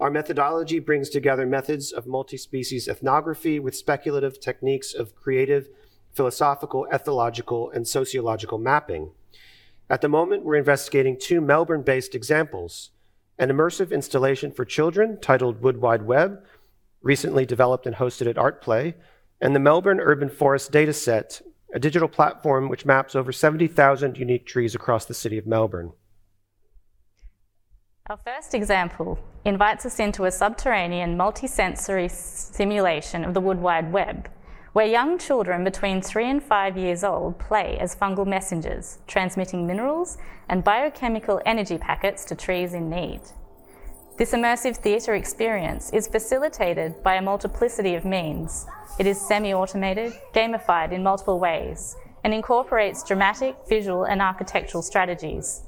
Our methodology brings together methods of multi species ethnography with speculative techniques of creative, philosophical, ethological, and sociological mapping. At the moment, we're investigating two Melbourne based examples an immersive installation for children titled Wood Wide Web, recently developed and hosted at ArtPlay, and the Melbourne Urban Forest Dataset, a digital platform which maps over 70,000 unique trees across the city of Melbourne. Our first example invites us into a subterranean multisensory simulation of the Wood Wide Web, where young children between three and five years old play as fungal messengers, transmitting minerals and biochemical energy packets to trees in need. This immersive theatre experience is facilitated by a multiplicity of means. It is semi-automated, gamified in multiple ways, and incorporates dramatic, visual and architectural strategies.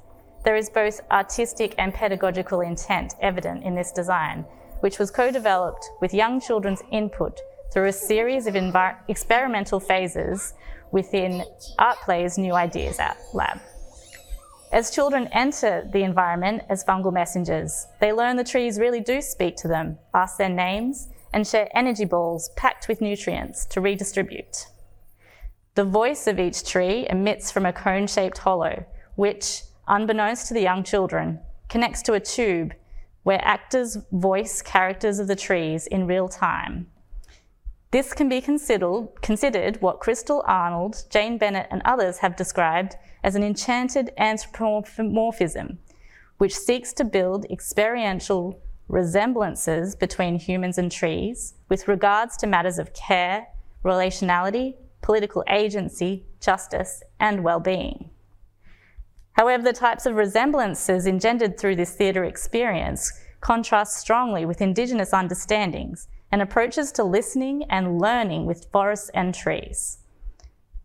There is both artistic and pedagogical intent evident in this design, which was co-developed with young children's input through a series of experimental phases within ArtPlay's New Ideas Lab. As children enter the environment as fungal messengers, they learn the trees really do speak to them, ask their names, and share energy balls packed with nutrients to redistribute. The voice of each tree emits from a cone shaped hollow, which, unbeknownst to the young children, connects to a tube where actors voice characters of the trees in real time. This can be considered, considered what Crystal Arnold, Jane Bennett, and others have described as an enchanted anthropomorphism, which seeks to build experiential resemblances between humans and trees with regards to matters of care, relationality, political agency, justice, and well-being. However, the types of resemblances engendered through this theatre experience contrast strongly with Indigenous understandings and approaches to listening and learning with forests and trees.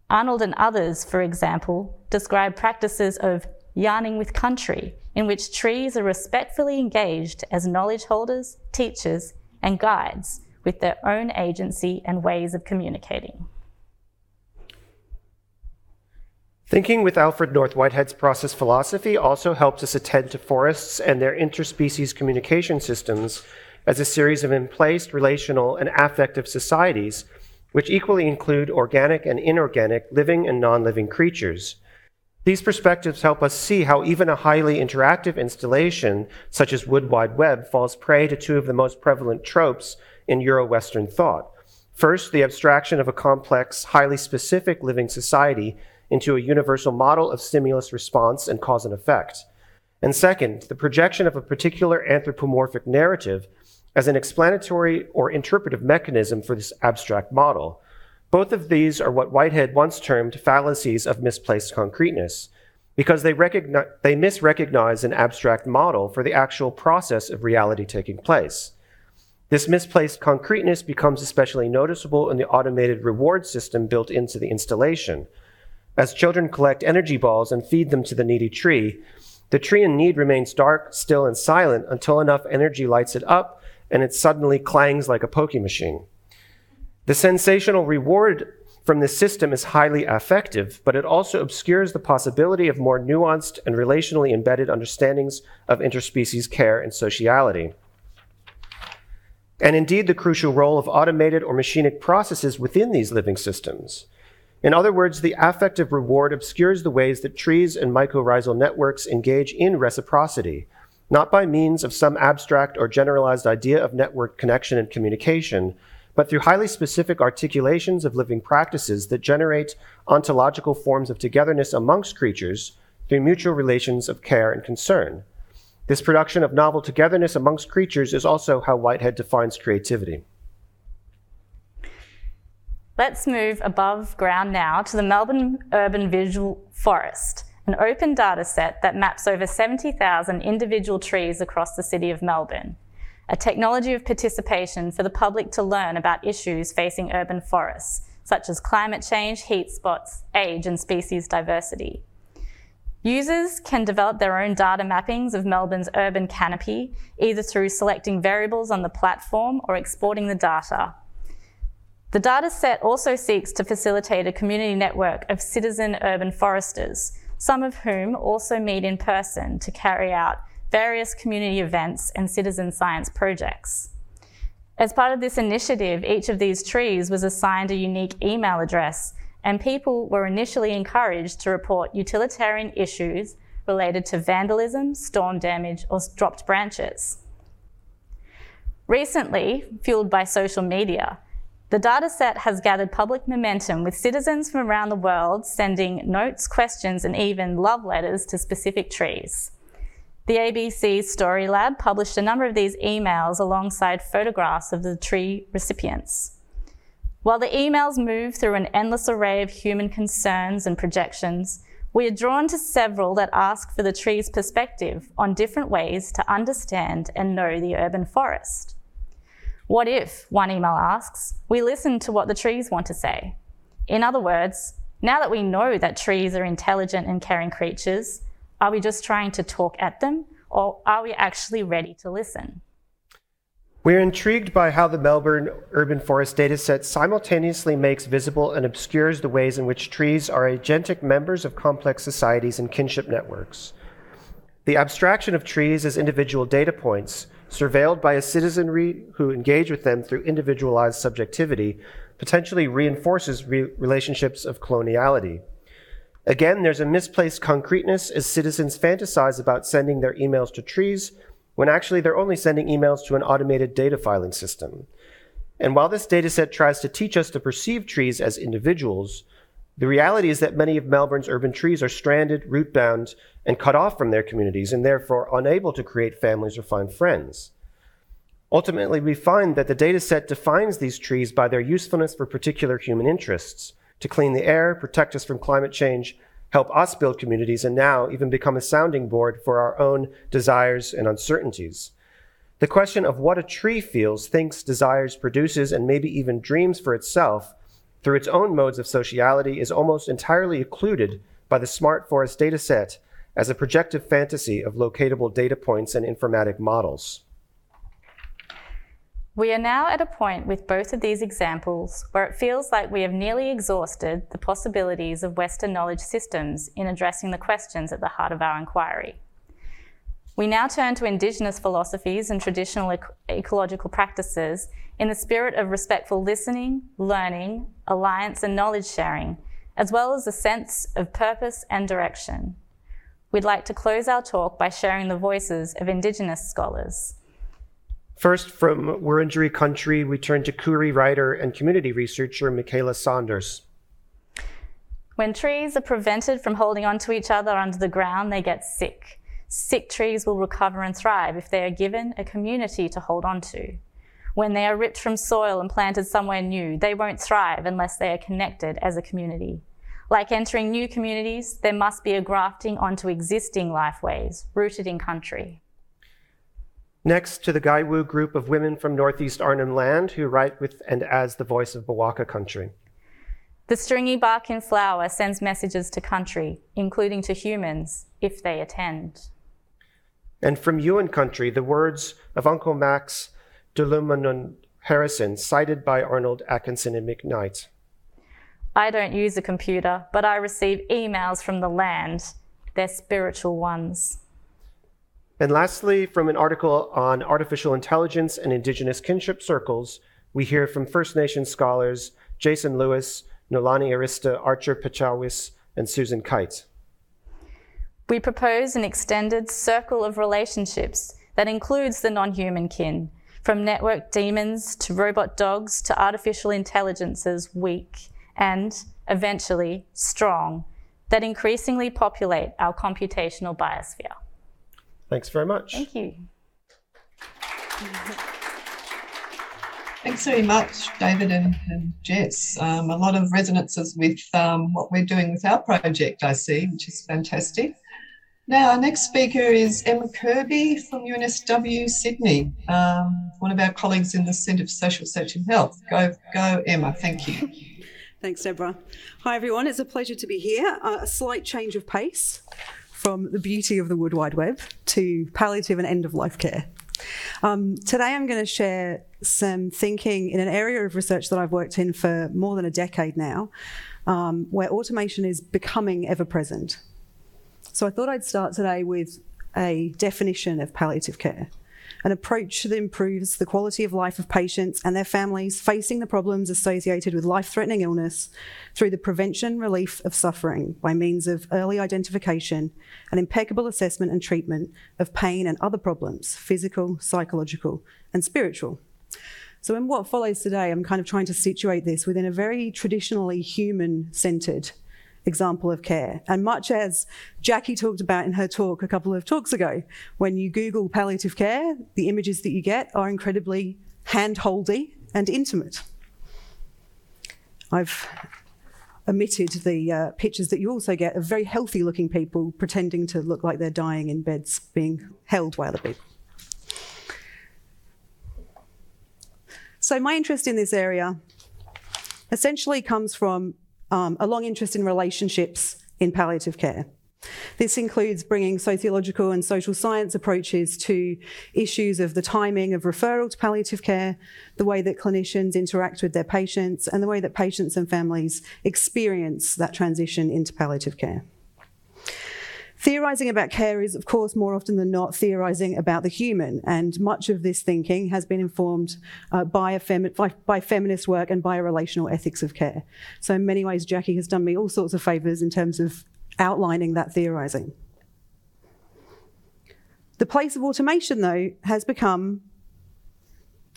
Arnold and others, for example, describe practices of yarning with country in which trees are respectfully engaged as knowledge holders, teachers, and guides with their own agency and ways of communicating. Thinking with Alfred North Whitehead's process philosophy also helps us attend to forests and their interspecies communication systems as a series of emplaced relational and affective societies, which equally include organic and inorganic, living and non living creatures. These perspectives help us see how even a highly interactive installation, such as Wood Wide Web, falls prey to two of the most prevalent tropes in Euro Western thought. First, the abstraction of a complex, highly specific living society into a universal model of stimulus response and cause and effect. And second, the projection of a particular anthropomorphic narrative as an explanatory or interpretive mechanism for this abstract model. Both of these are what Whitehead once termed fallacies of misplaced concreteness, because they, they misrecognize an abstract model for the actual process of reality taking place. This misplaced concreteness becomes especially noticeable in the automated reward system built into the installation. As children collect energy balls and feed them to the needy tree, the tree in need remains dark, still, and silent until enough energy lights it up and it suddenly clangs like a pokey machine. The sensational reward from this system is highly affective, but it also obscures the possibility of more nuanced and relationally embedded understandings of interspecies care and sociality and indeed the crucial role of automated or machinic processes within these living systems. In other words, the affective reward obscures the ways that trees and mycorrhizal networks engage in reciprocity, not by means of some abstract or generalized idea of network connection and communication, but through highly specific articulations of living practices that generate ontological forms of togetherness amongst creatures through mutual relations of care and concern. This production of novel togetherness amongst creatures is also how Whitehead defines creativity. Let's move above ground now to the Melbourne Urban Visual Forest, an open data set that maps over 70,000 individual trees across the city of Melbourne, a technology of participation for the public to learn about issues facing urban forests, such as climate change, heat spots, age, and species diversity. Users can develop their own data mappings of Melbourne's urban canopy, either through selecting variables on the platform or exporting the data. The dataset also seeks to facilitate a community network of citizen urban foresters, some of whom also meet in person to carry out various community events and citizen science projects. As part of this initiative, each of these trees was assigned a unique email address and people were initially encouraged to report utilitarian issues related to vandalism, storm damage, or dropped branches. Recently, fueled by social media, the dataset has gathered public momentum with citizens from around the world sending notes, questions, and even love letters to specific trees. The ABC Story Lab published a number of these emails alongside photographs of the tree recipients. While the emails move through an endless array of human concerns and projections, we are drawn to several that ask for the tree's perspective on different ways to understand and know the urban forest. What if, one email asks, we listen to what the trees want to say? In other words, now that we know that trees are intelligent and caring creatures, are we just trying to talk at them or are we actually ready to listen? We're intrigued by how the Melbourne Urban Forest dataset simultaneously makes visible and obscures the ways in which trees are agentic members of complex societies and kinship networks. The abstraction of trees as individual data points, surveilled by a citizenry who engage with them through individualized subjectivity, potentially reinforces re- relationships of coloniality. Again, there's a misplaced concreteness as citizens fantasize about sending their emails to trees when actually they're only sending emails to an automated data filing system. And while this dataset tries to teach us to perceive trees as individuals, the reality is that many of Melbourne's urban trees are stranded, root bound, and cut off from their communities, and therefore unable to create families or find friends. Ultimately, we find that the dataset defines these trees by their usefulness for particular human interests to clean the air, protect us from climate change, help us build communities, and now even become a sounding board for our own desires and uncertainties. The question of what a tree feels, thinks, desires, produces, and maybe even dreams for itself through its own modes of sociality is almost entirely occluded by the smart forest data set as a projective fantasy of locatable data points and informatic models. We are now at a point with both of these examples where it feels like we have nearly exhausted the possibilities of Western knowledge systems in addressing the questions at the heart of our inquiry. We now turn to Indigenous philosophies and traditional ec- ecological practices in the spirit of respectful listening, learning, alliance, and knowledge sharing, as well as a sense of purpose and direction. We'd like to close our talk by sharing the voices of Indigenous scholars. First, from Wurundjeri country, we turn to Koori writer and community researcher Mykaela Saunders. When trees are prevented from holding onto each other under the ground, they get sick. Sick trees will recover and thrive if they are given a community to hold on to. When they are ripped from soil and planted somewhere new, they won't thrive unless they are connected as a community. Like entering new communities, there must be a grafting onto existing lifeways rooted in country. Next, to the Gay'wu group of women from Northeast Arnhem Land who write with and as the voice of Bawaka country. The stringy bark in flower sends messages to country, including to humans, if they attend. And from Yuin country, the words of Uncle Max Dulumunmun Harrison, cited by Arnold Atkinson and McKnight. I don't use a computer, but I receive emails from the land. They're spiritual ones. And lastly, from an article on artificial intelligence and Indigenous kinship circles, we hear from First Nation scholars Jason Lewis, Noelani Arista, Archer Pechawis, and Susan Kite. We propose an extended circle of relationships that includes the non human kin, from network daemons to robot dogs to artificial intelligences weak and, eventually, strong, that increasingly populate our computational biosphere. Thanks very much. Thank you. Thanks very much, David and, and Jess. Um, a lot of resonances with um, what we're doing with our project, I see, which is fantastic. Now, our next speaker is Emma Kirby from UNSW Sydney, um, one of our colleagues in the Centre for Social Research and Health. Go, go, Emma. Thank you. Thanks, Deborah. Hi, everyone. It's a pleasure to be here. Uh, a slight change of pace from the beauty of the Wood Wide Web to palliative and end of life care. Um, today, I'm going to share some thinking in an area of research that I've worked in for more than a decade now, um, where automation is becoming ever present. So, I thought I'd start today with a definition of palliative care an approach that improves the quality of life of patients and their families facing the problems associated with life threatening illness through the prevention relief of suffering by means of early identification and impeccable assessment and treatment of pain and other problems, physical, psychological, and spiritual. So, in what follows today, I'm kind of trying to situate this within a very traditionally human centered example of care. And much as Jackie talked about in her talk a couple of talks ago, when you Google palliative care, the images that you get are incredibly handholdy and intimate. I've omitted the uh, pictures that you also get of very healthy looking people pretending to look like they're dying in beds being held by other people. So, my interest in this area essentially comes from um, a long interest in relationships in palliative care. This includes bringing sociological and social science approaches to issues of the timing of referral to palliative care, the way that clinicians interact with their patients, and the way that patients and families experience that transition into palliative care. Theorising about care is, of course, more often than not theorising about the human, and much of this thinking has been informed uh, by, femi- by, by, feminist work and by a relational ethics of care. So, in many ways, Jackie has done me all sorts of favours in terms of outlining that theorising. The place of automation, though, has become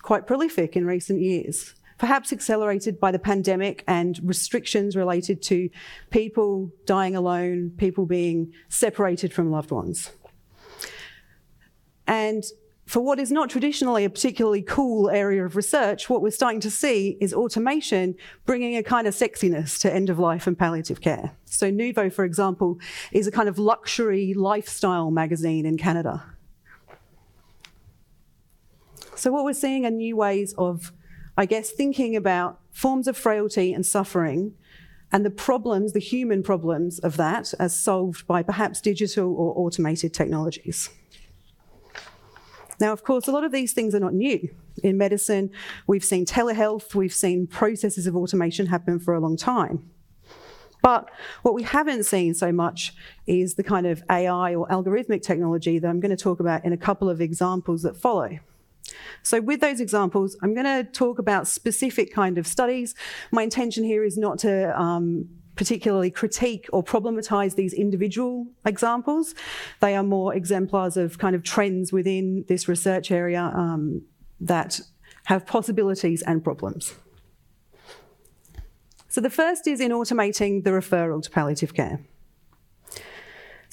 quite prolific in recent years perhaps accelerated by the pandemic and restrictions related to people dying alone, people being separated from loved ones. And for what is not traditionally a particularly cool area of research, what we're starting to see is automation bringing a kind of sexiness to end of life and palliative care. So, Nouveau, for example, is a kind of luxury lifestyle magazine in Canada. So, what we're seeing are new ways of I guess, thinking about forms of frailty and suffering and the problems, the human problems of that, as solved by perhaps digital or automated technologies. Now, of course, a lot of these things are not new. In medicine, we've seen telehealth, we've seen processes of automation happen for a long time. But what we haven't seen so much is the kind of AI or algorithmic technology that I'm going to talk about in a couple of examples that follow. So with those examples, I'm going to talk about specific kind of studies. My intention here is not to um, particularly critique or problematize these individual examples. They are more exemplars of kind of trends within this research area um, that have possibilities and problems. So the first is in automating the referral to palliative care.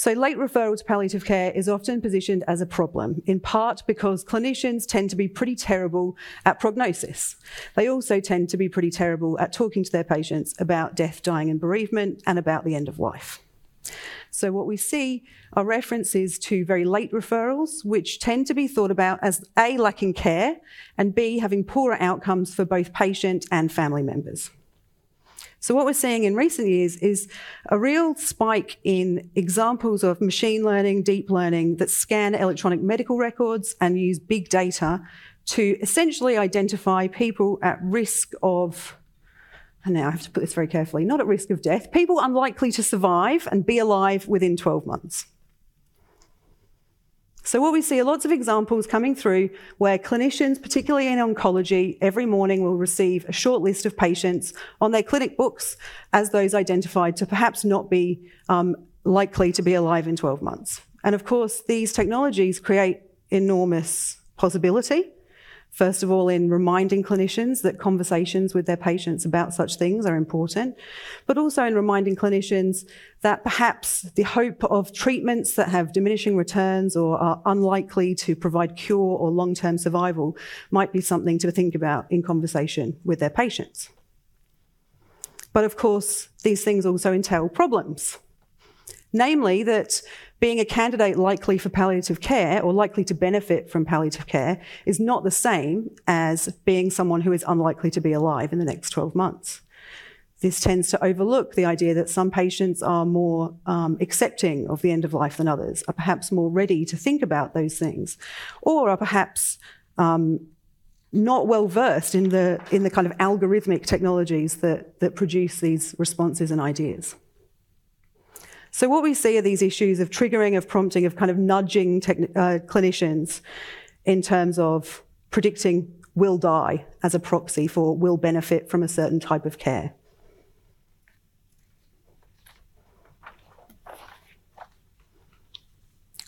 So, late referral to palliative care is often positioned as a problem, in part because clinicians tend to be pretty terrible at prognosis. They also tend to be pretty terrible at talking to their patients about death, dying, and bereavement, and about the end of life. So, what we see are references to very late referrals, which tend to be thought about as A, lacking care, and B, having poorer outcomes for both patient and family members. So, what we're seeing in recent years is a real spike in examples of machine learning, deep learning that scan electronic medical records and use big data to essentially identify people at risk of, and now I have to put this very carefully, not at risk of death, people unlikely to survive and be alive within 12 months. So, what we see are lots of examples coming through where clinicians, particularly in oncology, every morning will receive a short list of patients on their clinic books as those identified to perhaps not be um, likely to be alive in 12 months. And of course, these technologies create enormous possibility First of all, in reminding clinicians that conversations with their patients about such things are important, but also in reminding clinicians that perhaps the hope of treatments that have diminishing returns or are unlikely to provide cure or long term survival might be something to think about in conversation with their patients. But of course, these things also entail problems. Namely, that being a candidate likely for palliative care or likely to benefit from palliative care is not the same as being someone who is unlikely to be alive in the next 12 months. This tends to overlook the idea that some patients are more um, accepting of the end of life than others, are perhaps more ready to think about those things, or are perhaps um, not well versed in the, in the kind of algorithmic technologies that, that produce these responses and ideas. So, what we see are these issues of triggering, of prompting, of kind of nudging techni- uh, clinicians in terms of predicting will die as a proxy for will benefit from a certain type of care.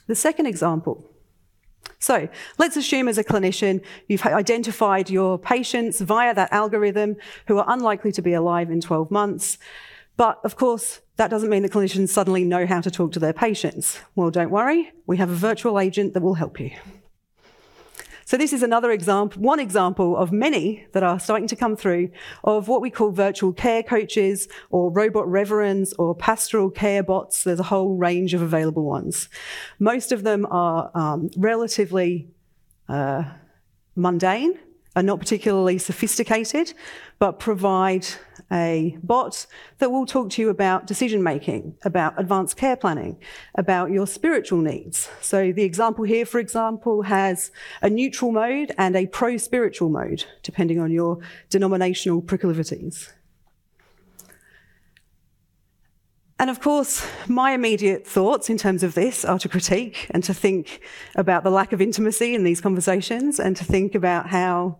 The second example. So let's assume as a clinician you've identified your patients via that algorithm who are unlikely to be alive in 12 months. But of course, that doesn't mean the clinicians suddenly know how to talk to their patients. Well, don't worry, we have a virtual agent that will help you. So this is another example, one example of many that are starting to come through of what we call virtual care coaches or robot reverends or pastoral care bots. There's a whole range of available ones. Most of them are um, relatively uh, mundane, are not particularly sophisticated, but provide a bot that will talk to you about decision making, about advanced care planning, about your spiritual needs. So the example here, for example, has a neutral mode and a pro spiritual mode, depending on your denominational proclivities. And of course, my immediate thoughts in terms of this are to critique and to think about the lack of intimacy in these conversations and to think about how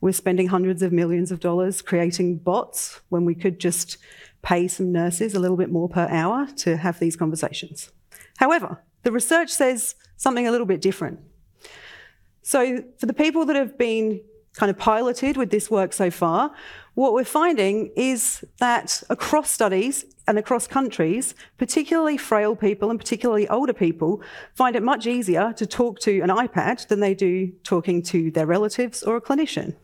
we're spending hundreds of millions of dollars creating bots when we could just pay some nurses a little bit more per hour to have these conversations. However, the research says something a little bit different. So, for the people that have been kind of piloted with this work so far, what we're finding is that across studies and across countries, particularly frail people and particularly older people find it much easier to talk to an iPad than they do talking to their relatives or a clinician.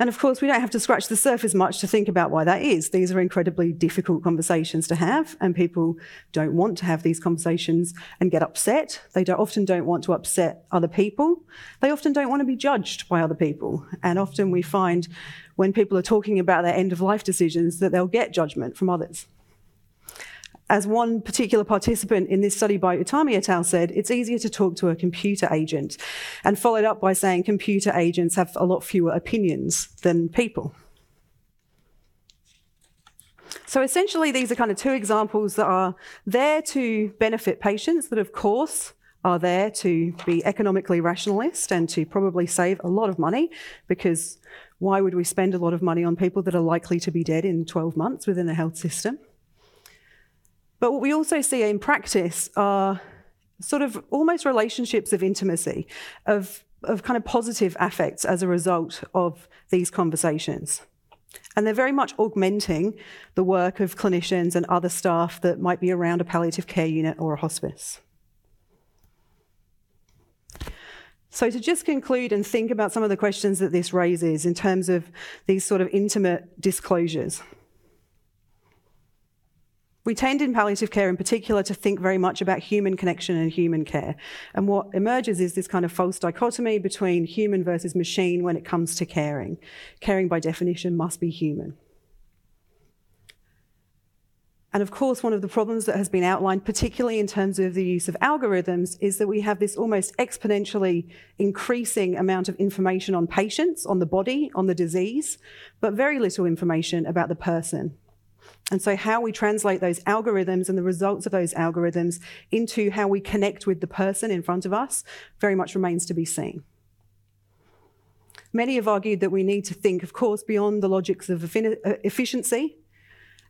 And of course, we don't have to scratch the surface much to think about why that is. These are incredibly difficult conversations to have, and people don't want to have these conversations and get upset. They don't, often don't want to upset other people. They often don't want to be judged by other people. And often we find when people are talking about their end of life decisions that they'll get judgment from others. As one particular participant in this study by Utami et al. said, it's easier to talk to a computer agent, and followed up by saying computer agents have a lot fewer opinions than people. So essentially, these are kind of two examples that are there to benefit patients, that of course are there to be economically rationalist and to probably save a lot of money because why would we spend a lot of money on people that are likely to be dead in 12 months within the health system? But what we also see in practice are sort of almost relationships of intimacy, of, of kind of positive affects as a result of these conversations. And they're very much augmenting the work of clinicians and other staff that might be around a palliative care unit or a hospice. So, to just conclude and think about some of the questions that this raises in terms of these sort of intimate disclosures. We tend in palliative care in particular to think very much about human connection and human care. And what emerges is this kind of false dichotomy between human versus machine when it comes to caring. Caring, by definition, must be human. And of course, one of the problems that has been outlined, particularly in terms of the use of algorithms, is that we have this almost exponentially increasing amount of information on patients, on the body, on the disease, but very little information about the person. And so, how we translate those algorithms and the results of those algorithms into how we connect with the person in front of us very much remains to be seen. Many have argued that we need to think, of course, beyond the logics of uh, efficiency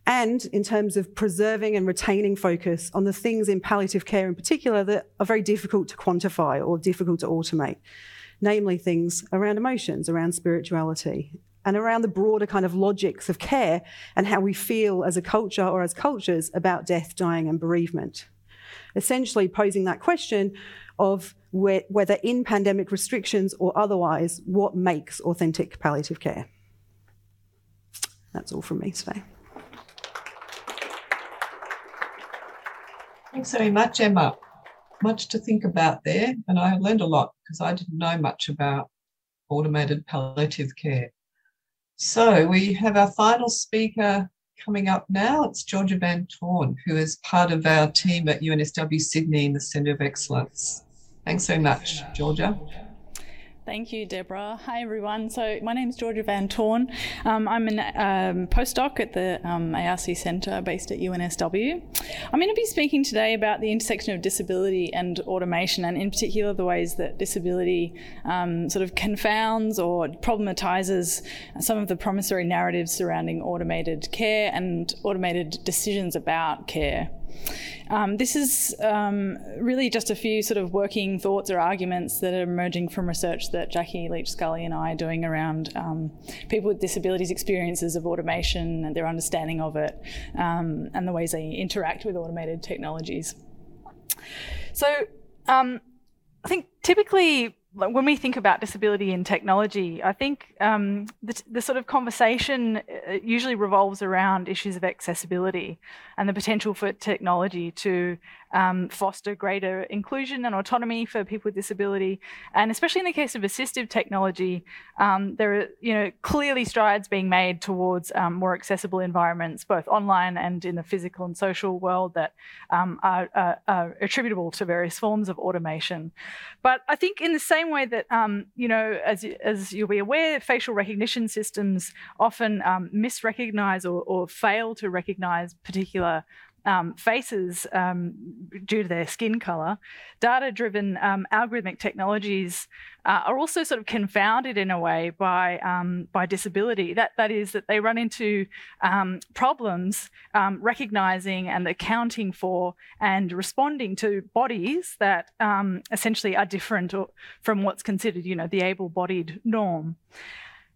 and in terms of preserving and retaining focus on the things in palliative care in particular that are very difficult to quantify or difficult to automate, namely things around emotions, around spirituality, and around the broader kind of logics of care and how we feel as a culture or as cultures about death, dying, and bereavement. Essentially, posing that question of whether in pandemic restrictions or otherwise, what makes authentic palliative care? That's all from me today. Thanks very much, Emma. Much to think about there, and I learned a lot because I didn't know much about automated palliative care. So we have our final speaker coming up now. It's Georgia Van Toorn, who is part of our team at UNSW Sydney in the Centre of Excellence. Thanks so much, Georgia. Thank you, Deborah. Hi, everyone. So, my name is Georgia Van Toorn. Um, I'm a um, postdoc at the um, ARC Centre based at UNSW. I'm going to be speaking today about the intersection of disability and automation, and in particular, the ways that disability um, sort of confounds or problematizes some of the promissory narratives surrounding automated care and automated decisions about care. Um, this is um, really just a few sort of working thoughts or arguments that are emerging from research that Jackie Leach Scully and I are doing around um, people with disabilities' experiences of automation and their understanding of it um, and the ways they interact with automated technologies. So, um, I think typically when we think about disability and technology, I think um, the, the, sort of conversation uh, usually revolves around issues of accessibility and the potential for technology to um, foster greater inclusion and autonomy for people with disability. And especially in the case of assistive technology, um, there are you know clearly strides being made towards um, more accessible environments, both online and in the physical and social world, that um, are, are, are, attributable to various forms of automation. But I think in the same way that um, you know, as as you'll be aware, facial recognition systems often um, misrecognize or, or fail to recognize particular um, faces um, due to their skin color, data driven um, algorithmic technologies uh, are also sort of confounded in a way by, um, by disability. That, that is, that they run into um, problems um, recognizing and accounting for and responding to bodies that essentially are different from what's considered, you know, the able bodied norm.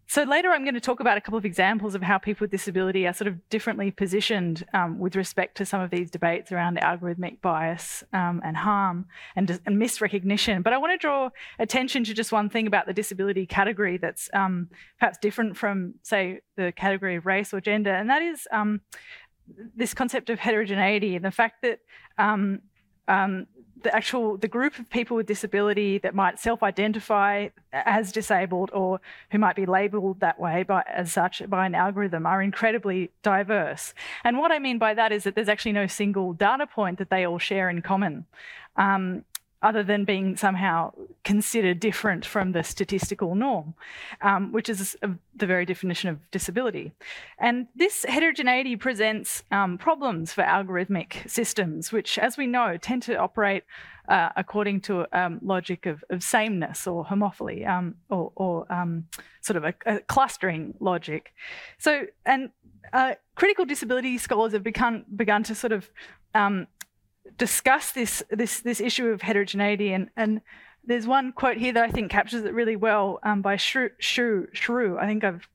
So later, I'm going to talk about a couple of examples of how people with disability are sort of differently positioned um, with respect to some of these debates around algorithmic bias um, and harm and, and, misrecognition. But I want to draw attention to just one thing about the disability category that's um, perhaps different from, say, the category of race or gender, and that is um, this concept of heterogeneity and the fact that um, um, the actual the group of people with disability that might self-identify as disabled or who might be labelled that way by as such by an algorithm are incredibly diverse. And what I mean by that is that there's actually no single data point that they all share in common. Um, other than being somehow considered different from the statistical norm, um, which is a, the very definition of disability. And this heterogeneity presents um, problems for algorithmic systems, which, as we know, tend to operate uh, according to um, logic of, of, sameness or homophily um, or, or um, sort of a, a, clustering logic. So, and uh, critical disability scholars have begun, begun to sort of um, discuss this this this issue of heterogeneity and and there's one quote here that I think captures it really well um, by Shrew, Shrew, Shrew. I think I've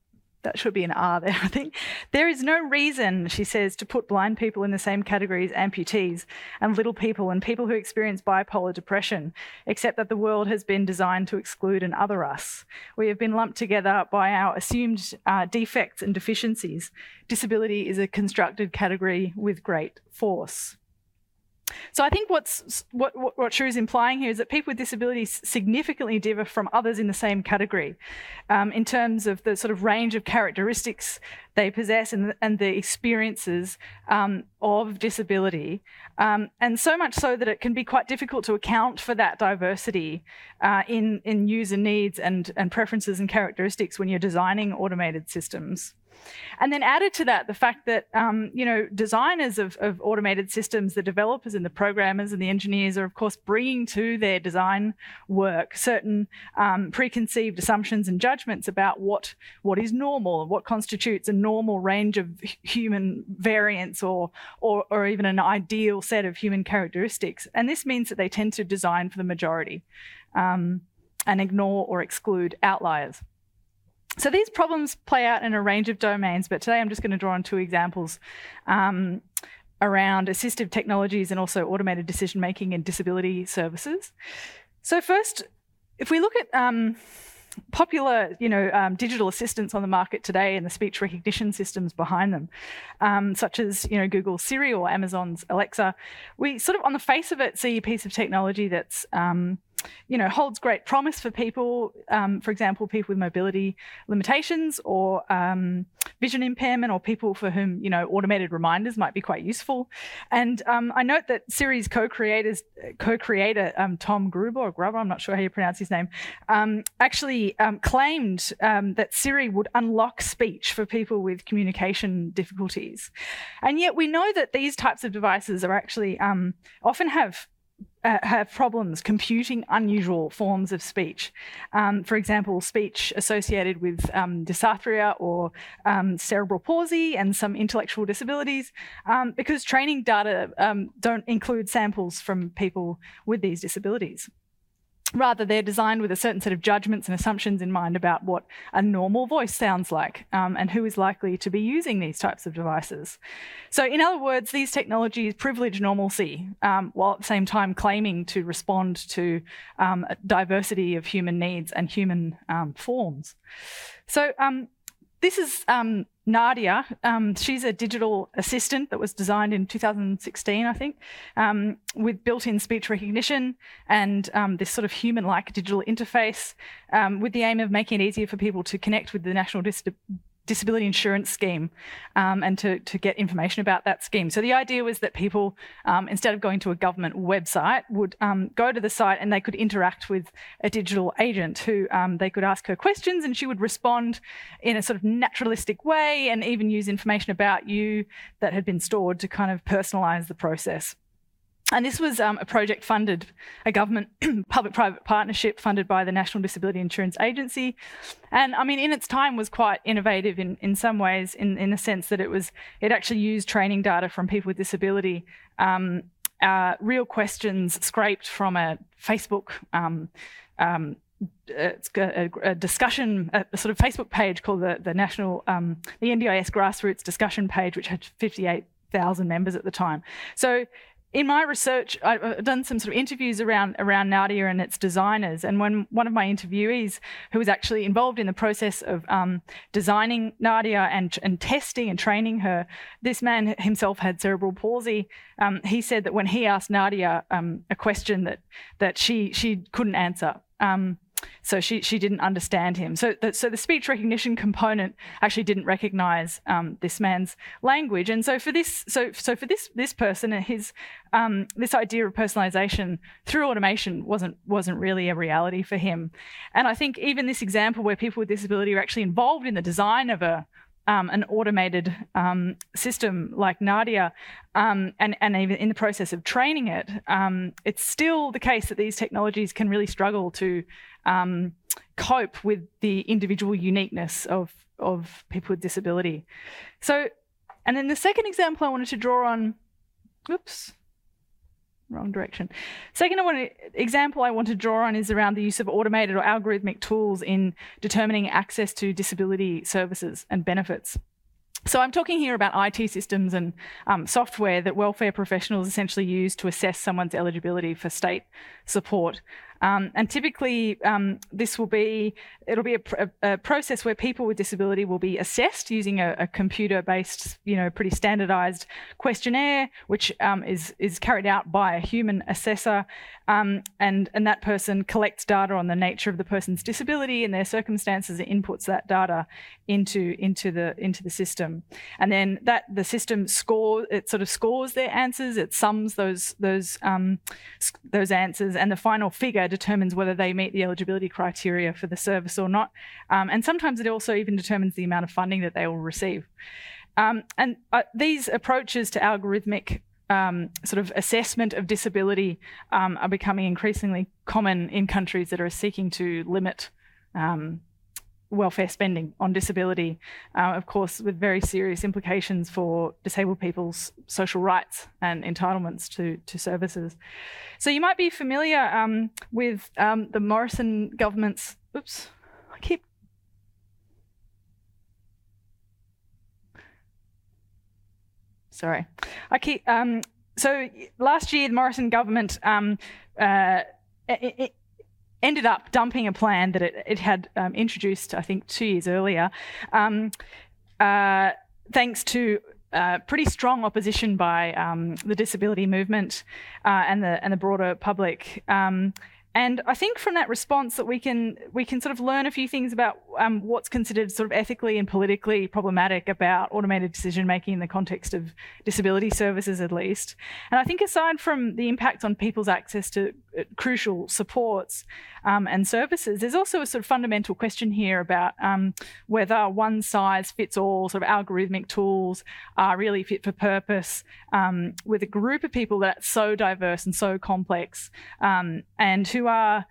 that should be an R there, I think. There is no reason, she says, to put blind people in the same category as amputees and little people and people who experience bipolar depression, except that the world has been designed to exclude and other us. We have been lumped together by our assumed uh, defects and deficiencies. Disability is a constructed category with great force. So I think what's what what, what Shrew is implying here is that people with disabilities significantly differ from others in the same category, um, in terms of the sort of range of characteristics they possess and, and the experiences um, of disability, um, and so much so that it can be quite difficult to account for that diversity uh, in in user needs and and preferences and characteristics when you're designing automated systems. And then added to that, the fact that um, you know designers of, of, automated systems, the developers and the programmers and the engineers are of course bringing to their design work certain um, preconceived assumptions and judgments about what what is normal, and what constitutes a normal range of human variance or, or or even an ideal set of human characteristics. And this means that they tend to design for the majority um, and ignore or exclude outliers. So these problems play out in a range of domains, but today I'm just going to draw on two examples um, around assistive technologies and also automated decision making and disability services. So first, if we look at um, popular, you know, um, digital assistants on the market today and the speech recognition systems behind them, um, such as you know Google's Siri or Amazon's Alexa, we sort of on the face of it see a piece of technology that's um, you know, holds great promise for people, um, for example, people with mobility limitations or um, vision impairment, or people for whom you know automated reminders might be quite useful. And um, I note that Siri's co-creators, co-creator um, Tom Gruber or Gruber, I'm not sure how you pronounce his name, um, actually um, claimed that Siri would unlock speech for people with communication difficulties. And yet we know that these types of devices are actually often have uh, have problems computing unusual forms of speech. Um, for example, speech associated with um, dysarthria or um, cerebral palsy and some intellectual disabilities, um, because training data um, don't include samples from people with these disabilities. Rather, they're designed with a certain set of judgments and assumptions in mind about what a normal voice sounds like um, and who is likely to be using these types of devices. So, in other words, these technologies privilege normalcy um, while at the same time claiming to respond to um, diversity of human needs and human um, forms. So, um, this is um, Nadia. Um, she's a digital assistant that was designed in 2016, I think, um, with built in speech recognition and um, this sort of human like digital interface um, with the aim of making it easier for people to connect with the National Dis- disability insurance scheme um, and to, to get information about that scheme. So the idea was that people, um, instead of going to a government website, would um, go to the site and they could interact with a digital agent who um, they could ask her questions and she would respond in a sort of naturalistic way and even use information about you that had been stored to kind of personalize the process. And this was um, a project funded, a government public private partnership funded by the National Disability Insurance Agency. And I mean, in its time, was quite innovative in, in some ways, in, in the sense that it was, it actually used training data from people with disability, um, uh, real questions scraped from a Facebook. Um, um it's a, a, discussion, a sort of Facebook page called the, the National, um, the NDIS Grassroots Discussion page, which had 58,000 members at the time. So in my research, I've done some sort of interviews around around Nadia and its designers. And when one of my interviewees, who was actually involved in the process of um, designing Nadia and and testing and training her, this man himself had cerebral palsy. Um, he said that when he asked Nadia um, a question that that she she couldn't answer. Um, so she she didn't understand him. So the, so the speech recognition component actually didn't recognize um, this man's language. And so for this so so for this this person, his um, this idea of personalization through automation wasn't wasn't really a reality for him. And I think even this example where people with disability are actually involved in the design of a um, an automated um, system like Nadia, um, and, and even in the process of training it, um, it's still the case that these technologies can really struggle to um, cope with the individual uniqueness of, of people with disability. So, and then the second example I wanted to draw on, oops, wrong direction. Second I example I want to draw on is around the use of automated or algorithmic tools in determining access to disability services and benefits. So I'm talking here about IT systems and um, software that welfare professionals essentially use to assess someone's eligibility for state support. Um, and typically, um, this will be it'll be a, a, process where people with disability will be assessed using a, a computer-based, you know, pretty standardized questionnaire, which um, is is carried out by a human assessor, um, and and that person collects data on the nature of the person's disability and their circumstances, and inputs that data into into the into the system, and then that the system scores it sort of scores their answers, it sums those those um, those answers, and the final figure determines whether they meet the eligibility criteria for the service or not. Um, and sometimes it also even determines the amount of funding that they will receive. Um, and uh, these approaches to algorithmic um, sort of assessment of disability um, are becoming increasingly common in countries that are seeking to limit um, welfare spending on disability, uh, of course, with very serious implications for disabled people's social rights and entitlements to, to services. So you might be familiar um, with um, the Morrison government's, oops, I keep. Sorry, I keep. Um, so last year, the Morrison government um, uh, it, ended up dumping a plan that it, it had um, introduced, I think, two years earlier, um, uh, thanks to uh, pretty strong opposition by um, the disability movement uh, and the and the broader public. And I think from that response that we can we can sort of learn a few things about um, what's considered sort of ethically and politically problematic about automated decision making in the context of disability services, at least. And I think aside from the impact on people's access to uh, crucial supports um, and services, there's also a sort of fundamental question here about um, whether one size fits all sort of algorithmic tools are really fit for purpose um, with a group of people that's so diverse and so complex um, and who are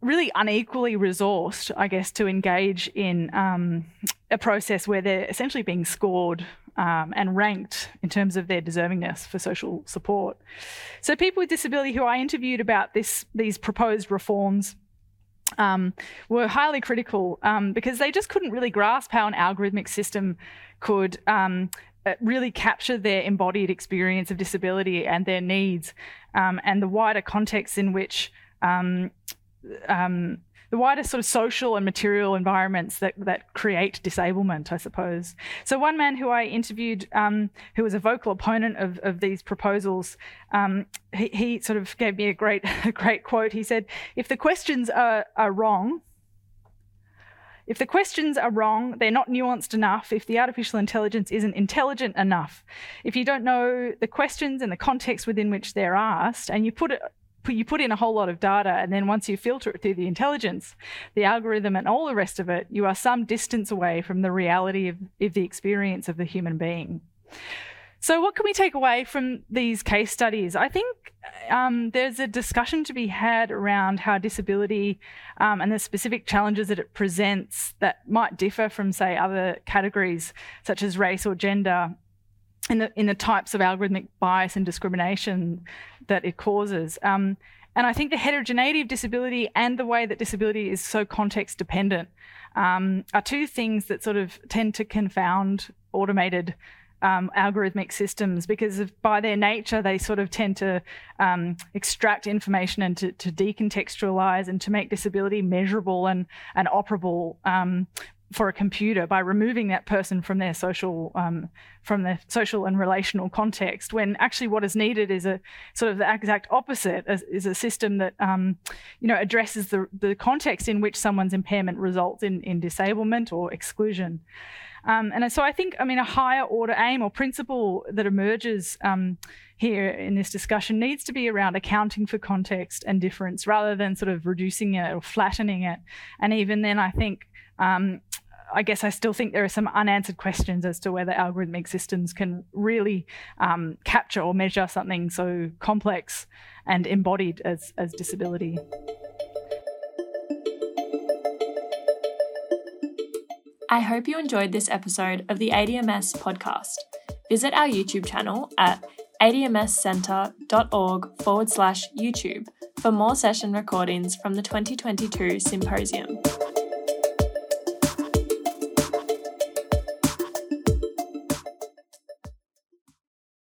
really unequally resourced, I guess, to engage in um, a process where they're essentially being scored um, and ranked in terms of their deservingness for social support. So, people with disability who I interviewed about this, these proposed reforms. Um, were highly critical um, because they just couldn't really grasp how an algorithmic system could um, uh, really capture their embodied experience of disability and their needs um, and the wider context in which um, um, the wider sort of social and material environments that, that create disablement, I suppose. So, one man who I interviewed, um, who was a vocal opponent of, of these proposals, um, he, he, sort of gave me a great, a great quote. He said, If the questions are, are wrong, if the questions are wrong, they're not nuanced enough, if the artificial intelligence isn't intelligent enough, if you don't know the questions and the context within which they're asked, and you put it you put in a whole lot of data, and then once you filter it through the intelligence, the algorithm, and all the rest of it, you are some distance away from the reality of, of the experience of the human being. So, what can we take away from these case studies? I think um, there's a discussion to be had around how disability um, and the specific challenges that it presents that might differ from, say, other categories such as race or gender in the in the types of algorithmic bias and discrimination that it causes. Um, and I think the heterogeneity of disability and the way that disability is so context dependent um, are two things that sort of tend to confound automated um, algorithmic systems because of, by their nature they sort of tend to um, extract information and to, to, decontextualize and to make disability measurable and, and operable um, for a computer by removing that person from their social um, from their social and relational context when actually what is needed is a sort of the exact opposite is a system that um, you know addresses the, the context in which someone's impairment results in, in disablement or exclusion um, and so I think, I mean, a higher order aim or principle that emerges um, here in this discussion needs to be around accounting for context and difference rather than sort of reducing it or flattening it. And even then, I think um, I guess I still think there are some unanswered questions as to whether algorithmic systems can really um, capture or measure something so complex and embodied as, as disability. I hope you enjoyed this episode of the ADMS podcast. Visit our YouTube channel at admscentre.org forward slash YouTube for more session recordings from the 2022 symposium.